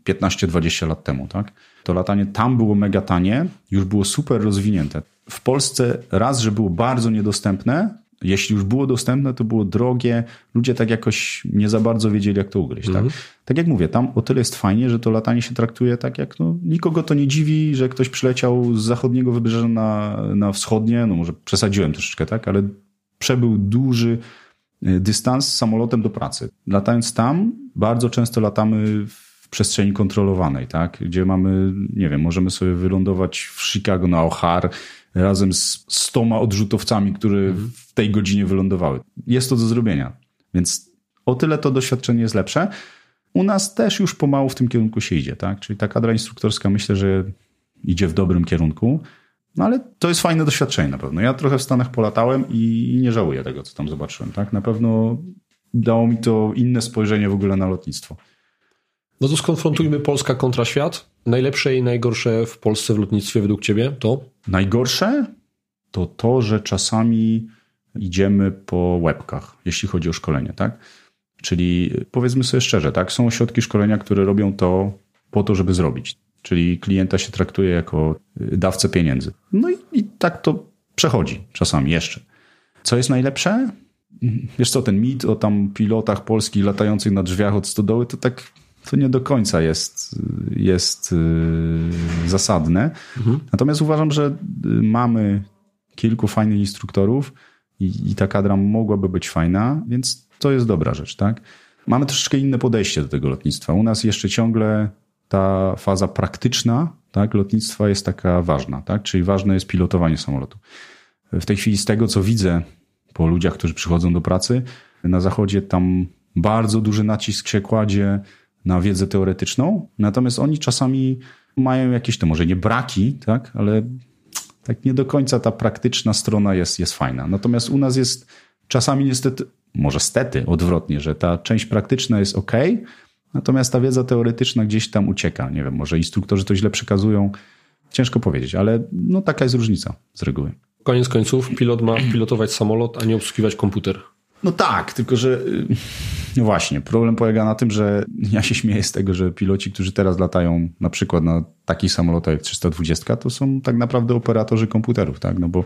15-20 lat temu, tak. To latanie tam było mega tanie, już było super rozwinięte. W Polsce raz, że było bardzo niedostępne, jeśli już było dostępne, to było drogie. Ludzie tak jakoś nie za bardzo wiedzieli, jak to ugryźć. Tak? tak jak mówię, tam o tyle jest fajnie, że to latanie się traktuje tak, jak no, nikogo to nie dziwi, że ktoś przyleciał z zachodniego wybrzeża na, na wschodnie. No może przesadziłem troszeczkę, tak, ale przebył duży y, dystans samolotem do pracy. Latając tam, bardzo często latamy w przestrzeni kontrolowanej, tak? gdzie mamy, nie wiem, możemy sobie wylądować w Chicago na O'Hare razem z stoma odrzutowcami, które w tej godzinie wylądowały. Jest to do zrobienia. Więc o tyle to doświadczenie jest lepsze. U nas też już pomału w tym kierunku się idzie, tak? Czyli ta kadra instruktorska myślę, że idzie w dobrym kierunku. No ale to jest fajne doświadczenie na pewno. Ja trochę w Stanach polatałem i nie żałuję tego, co tam zobaczyłem. Tak? Na pewno dało mi to inne spojrzenie w ogóle na lotnictwo. No to skonfrontujmy Polska kontra świat. Najlepsze i najgorsze w Polsce w lotnictwie według Ciebie to? Najgorsze to to, że czasami idziemy po łebkach, jeśli chodzi o szkolenie, tak? Czyli powiedzmy sobie szczerze, tak? Są ośrodki szkolenia, które robią to po to, żeby zrobić. Czyli klienta się traktuje jako dawcę pieniędzy. No i, i tak to przechodzi czasami jeszcze. Co jest najlepsze? Wiesz co, ten mit o tam pilotach polskich latających na drzwiach od stodoły, to tak to nie do końca jest, jest yy, zasadne. Natomiast uważam, że mamy kilku fajnych instruktorów i, i ta kadra mogłaby być fajna, więc to jest dobra rzecz, tak? Mamy troszeczkę inne podejście do tego lotnictwa. U nas jeszcze ciągle ta faza praktyczna tak, lotnictwa jest taka ważna, tak? czyli ważne jest pilotowanie samolotu. W tej chwili z tego, co widzę po ludziach, którzy przychodzą do pracy, na zachodzie tam bardzo duży nacisk się kładzie na wiedzę teoretyczną, natomiast oni czasami mają jakieś, to może nie braki, tak, ale tak nie do końca ta praktyczna strona jest, jest fajna. Natomiast u nas jest czasami niestety, może stety, odwrotnie, że ta część praktyczna jest ok, natomiast ta wiedza teoretyczna gdzieś tam ucieka. Nie wiem, może instruktorzy to źle przekazują. Ciężko powiedzieć, ale no taka jest różnica z reguły. Koniec końców, pilot ma pilotować samolot, a nie obsługiwać komputer. No tak, tylko że no właśnie, problem polega na tym, że ja się śmieję z tego, że piloci, którzy teraz latają na przykład na takich samolotach jak 320, to są tak naprawdę operatorzy komputerów, tak? No bo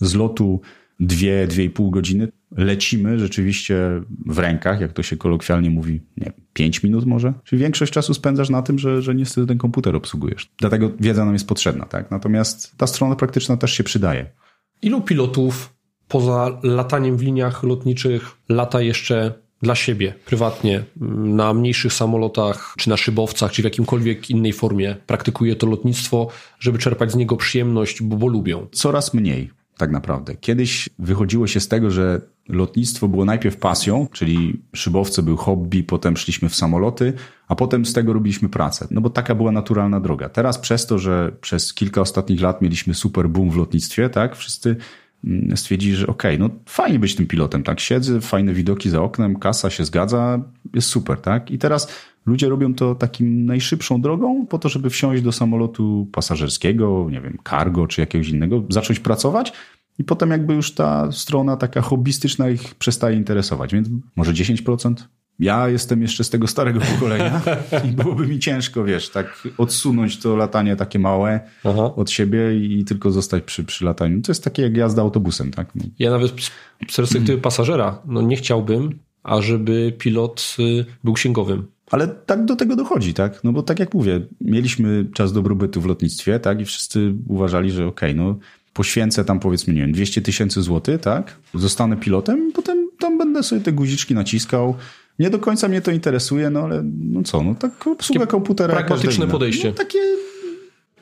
z lotu dwie, dwie i pół godziny lecimy rzeczywiście w rękach, jak to się kolokwialnie mówi, nie pięć minut może? Czyli większość czasu spędzasz na tym, że, że niestety ten komputer obsługujesz. Dlatego wiedza nam jest potrzebna, tak? Natomiast ta strona praktyczna też się przydaje. Ilu pilotów poza lataniem w liniach lotniczych lata jeszcze dla siebie, prywatnie, na mniejszych samolotach, czy na szybowcach, czy w jakimkolwiek innej formie praktykuje to lotnictwo, żeby czerpać z niego przyjemność, bo, bo lubią? Coraz mniej, tak naprawdę. Kiedyś wychodziło się z tego, że lotnictwo było najpierw pasją, czyli szybowce był hobby, potem szliśmy w samoloty, a potem z tego robiliśmy pracę. No bo taka była naturalna droga. Teraz przez to, że przez kilka ostatnich lat mieliśmy super boom w lotnictwie, tak, wszyscy stwierdzili, że okej, okay, no fajnie być tym pilotem, tak, siedzę, fajne widoki za oknem, kasa się zgadza, jest super, tak. I teraz ludzie robią to takim najszybszą drogą po to, żeby wsiąść do samolotu pasażerskiego, nie wiem, cargo czy jakiegoś innego, zacząć pracować, i potem jakby już ta strona taka hobbystyczna ich przestaje interesować, więc może 10%. Ja jestem jeszcze z tego starego pokolenia i byłoby mi ciężko, wiesz, tak odsunąć to latanie takie małe Aha. od siebie i tylko zostać przy, przy lataniu. To jest takie jak jazda autobusem, tak? No. Ja nawet z perspektywy pasażera, no nie chciałbym, ażeby pilot y, był księgowym. Ale tak do tego dochodzi, tak? No bo tak jak mówię, mieliśmy czas dobrobytu w lotnictwie, tak? I wszyscy uważali, że okej, okay, no poświęcę tam powiedzmy, nie wiem, 200 tysięcy złotych, tak? Zostanę pilotem, potem tam będę sobie te guziczki naciskał. Nie do końca mnie to interesuje, no ale no co, no tak obsługa takie komputera. Pragmatyczne podejście. No, takie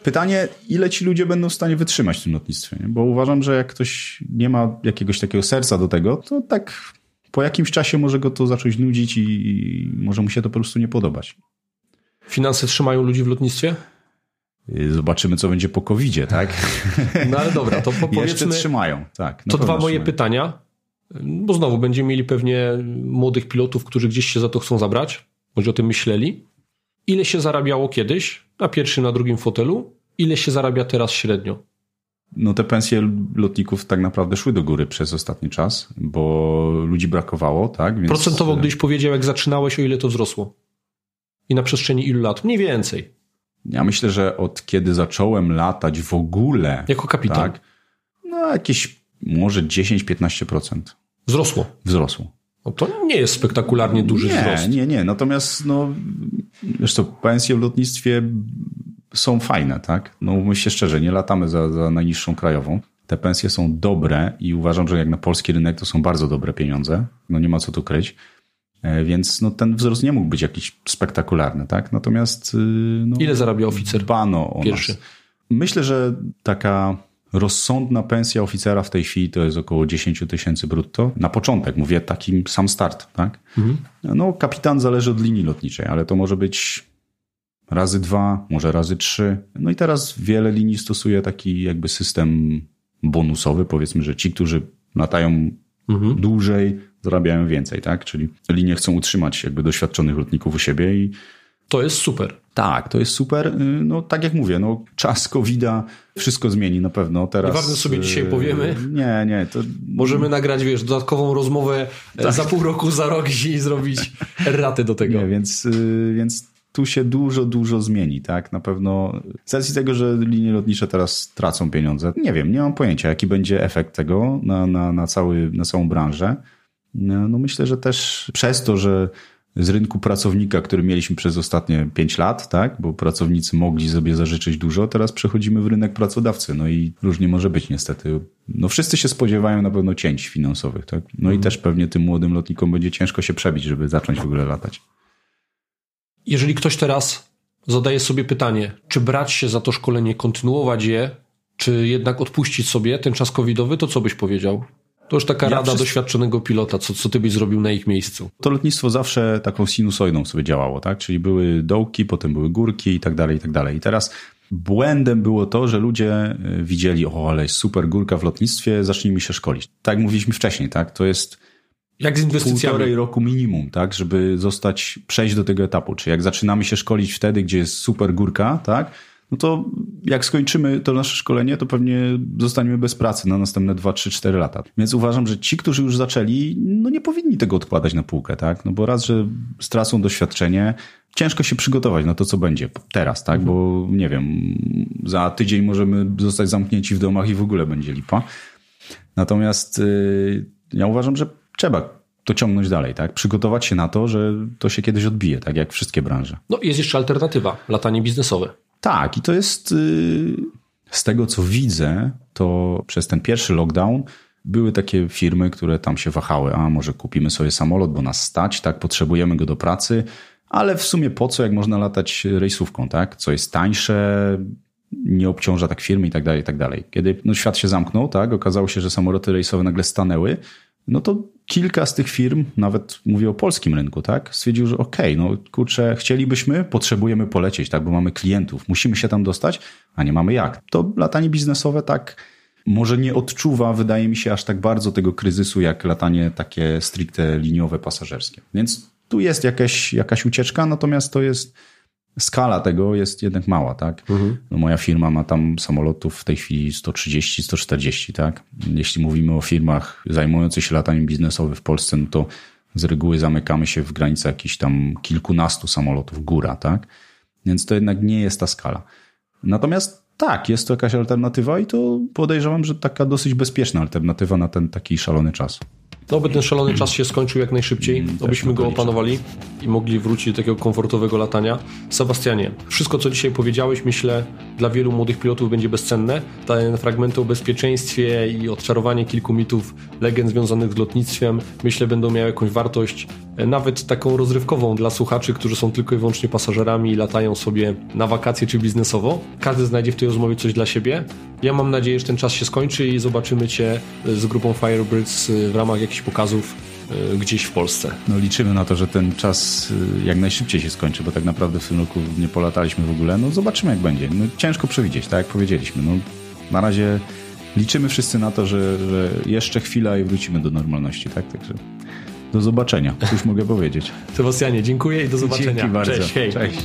pytanie, ile ci ludzie będą w stanie wytrzymać w tym lotnictwie? Nie? Bo uważam, że jak ktoś nie ma jakiegoś takiego serca do tego, to tak po jakimś czasie może go to zacząć nudzić i może mu się to po prostu nie podobać. Finanse trzymają ludzi w lotnictwie? Zobaczymy, co będzie po covid tak? No ale dobra, to po, powiedzmy... Jeszcze trzymają, tak. To dwa moje trzymają. pytania, bo znowu będziemy mieli pewnie młodych pilotów, którzy gdzieś się za to chcą zabrać, może o tym myśleli. Ile się zarabiało kiedyś na pierwszym, na drugim fotelu? Ile się zarabia teraz średnio? No te pensje lotników tak naprawdę szły do góry przez ostatni czas, bo ludzi brakowało, tak? Więc... Procentowo gdyś powiedział, jak zaczynałeś, o ile to wzrosło? I na przestrzeni ilu lat? Mniej więcej. Ja myślę, że od kiedy zacząłem latać w ogóle. Jako kapitan. Tak, no jakieś może 10-15%. Wzrosło. Wzrosło. No to nie jest spektakularnie duży nie, wzrost. Nie, nie, Natomiast, no, co, pensje w lotnictwie są fajne, tak? No myślę szczerze, nie latamy za, za najniższą krajową. Te pensje są dobre i uważam, że jak na polski rynek to są bardzo dobre pieniądze. No nie ma co tu kryć. E, więc no, ten wzrost nie mógł być jakiś spektakularny, tak? Natomiast. Y, no, Ile zarabia oficer? Dbano o pierwszy. Nas. Myślę, że taka rozsądna pensja oficera w tej chwili to jest około 10 tysięcy brutto. Na początek, mówię taki sam start, tak? Mhm. No, kapitan zależy od linii lotniczej, ale to może być razy dwa, może razy trzy. No i teraz wiele linii stosuje taki jakby system bonusowy, powiedzmy, że ci, którzy latają mhm. dłużej, zarabiają więcej, tak? Czyli linie chcą utrzymać jakby doświadczonych lotników u siebie i to jest super. Tak, to jest super. Y, no tak jak mówię, no czas covid wszystko zmieni na pewno. Teraz Nieważne sobie dzisiaj y, powiemy. Nie, nie. To... Możemy nagrać, wiesz, dodatkową rozmowę e, tak. za pół roku, za rok i zrobić raty do tego. Nie, więc, y, więc tu się dużo, dużo zmieni, tak? Na pewno z racji tego, że linie lotnicze teraz tracą pieniądze, nie wiem, nie mam pojęcia, jaki będzie efekt tego na, na, na, cały, na całą branżę. No, no myślę, że też przez to, że z rynku pracownika, który mieliśmy przez ostatnie pięć lat, tak? Bo pracownicy mogli sobie zażyczyć dużo, teraz przechodzimy w rynek pracodawcy. No i różnie może być niestety. No wszyscy się spodziewają na pewno cięć finansowych, tak? No mhm. i też pewnie tym młodym lotnikom będzie ciężko się przebić, żeby zacząć w ogóle latać. Jeżeli ktoś teraz zadaje sobie pytanie, czy brać się za to szkolenie, kontynuować je, czy jednak odpuścić sobie ten czas covidowy, to co byś powiedział? To już taka ja rada wszystko... doświadczonego pilota, co, co ty byś zrobił na ich miejscu. To lotnictwo zawsze taką sinusoidą sobie działało, tak? Czyli były dołki, potem były górki i tak dalej, i tak dalej. I teraz Błędem było to, że ludzie y, widzieli, o, ale jest super górka w lotnictwie, zacznijmy się szkolić. Tak mówiliśmy wcześniej, tak? To jest jak z inwestycjami. półtorej roku minimum, tak? Żeby zostać, przejść do tego etapu. Czy jak zaczynamy się szkolić wtedy, gdzie jest super górka, tak? No to jak skończymy to nasze szkolenie, to pewnie zostaniemy bez pracy na następne 2, 3, 4 lata. Więc uważam, że ci, którzy już zaczęli, no nie powinni tego odkładać na półkę, tak? No bo raz, że stracą doświadczenie, ciężko się przygotować na to, co będzie teraz, tak? Bo nie wiem, za tydzień możemy zostać zamknięci w domach i w ogóle będzie lipa. Natomiast yy, ja uważam, że trzeba to ciągnąć dalej, tak? Przygotować się na to, że to się kiedyś odbije, tak jak wszystkie branże. No jest jeszcze alternatywa, latanie biznesowe. Tak, i to jest yy, z tego, co widzę, to przez ten pierwszy lockdown były takie firmy, które tam się wahały, a może kupimy sobie samolot, bo nas stać, tak, potrzebujemy go do pracy, ale w sumie po co, jak można latać rejsówką, tak? Co jest tańsze, nie obciąża tak firmy i tak dalej, i tak dalej. Kiedy no, świat się zamknął, tak, okazało się, że samoloty rejsowe nagle stanęły, no to kilka z tych firm, nawet mówię o polskim rynku, tak, stwierdził, że okej, okay, no kurczę, chcielibyśmy, potrzebujemy polecieć, tak, bo mamy klientów, musimy się tam dostać, a nie mamy jak. To latanie biznesowe tak może nie odczuwa, wydaje mi się, aż tak bardzo tego kryzysu, jak latanie takie stricte liniowe, pasażerskie. Więc tu jest jakaś, jakaś ucieczka, natomiast to jest skala tego jest jednak mała, tak? Mhm. No moja firma ma tam samolotów w tej chwili 130, 140, tak? Jeśli mówimy o firmach zajmujących się lataniem biznesowym w Polsce, no to z reguły zamykamy się w granicach jakichś tam kilkunastu samolotów góra, tak? Więc to jednak nie jest ta skala. Natomiast tak, jest to jakaś alternatywa i to podejrzewam, że taka dosyć bezpieczna alternatywa na ten taki szalony czas. No, by ten szalony czas się skończył jak najszybciej, mm, abyśmy go opanowali i mogli wrócić do takiego komfortowego latania. Sebastianie, wszystko co dzisiaj powiedziałeś, myślę, dla wielu młodych pilotów będzie bezcenne. Te fragmenty o bezpieczeństwie i odczarowanie kilku mitów, legend związanych z lotnictwem, myślę, będą miały jakąś wartość, e, nawet taką rozrywkową dla słuchaczy, którzy są tylko i wyłącznie pasażerami i latają sobie na wakacje czy biznesowo. Każdy znajdzie w tej rozmowie coś dla siebie. Ja mam nadzieję, że ten czas się skończy i zobaczymy Cię z grupą Firebirds e, w ramach jakichś pokazów e, gdzieś w Polsce. No liczymy na to, że ten czas e, jak najszybciej się skończy, bo tak naprawdę w tym roku nie polataliśmy w ogóle. No zobaczymy jak będzie. No, ciężko przewidzieć, tak jak powiedzieliśmy. No, na razie liczymy wszyscy na to, że, że jeszcze chwila i wrócimy do normalności, tak? Także do zobaczenia, już mogę powiedzieć. Sebastianie, dziękuję i do zobaczenia. Dzięki bardzo. Cześć. Hej. Cześć.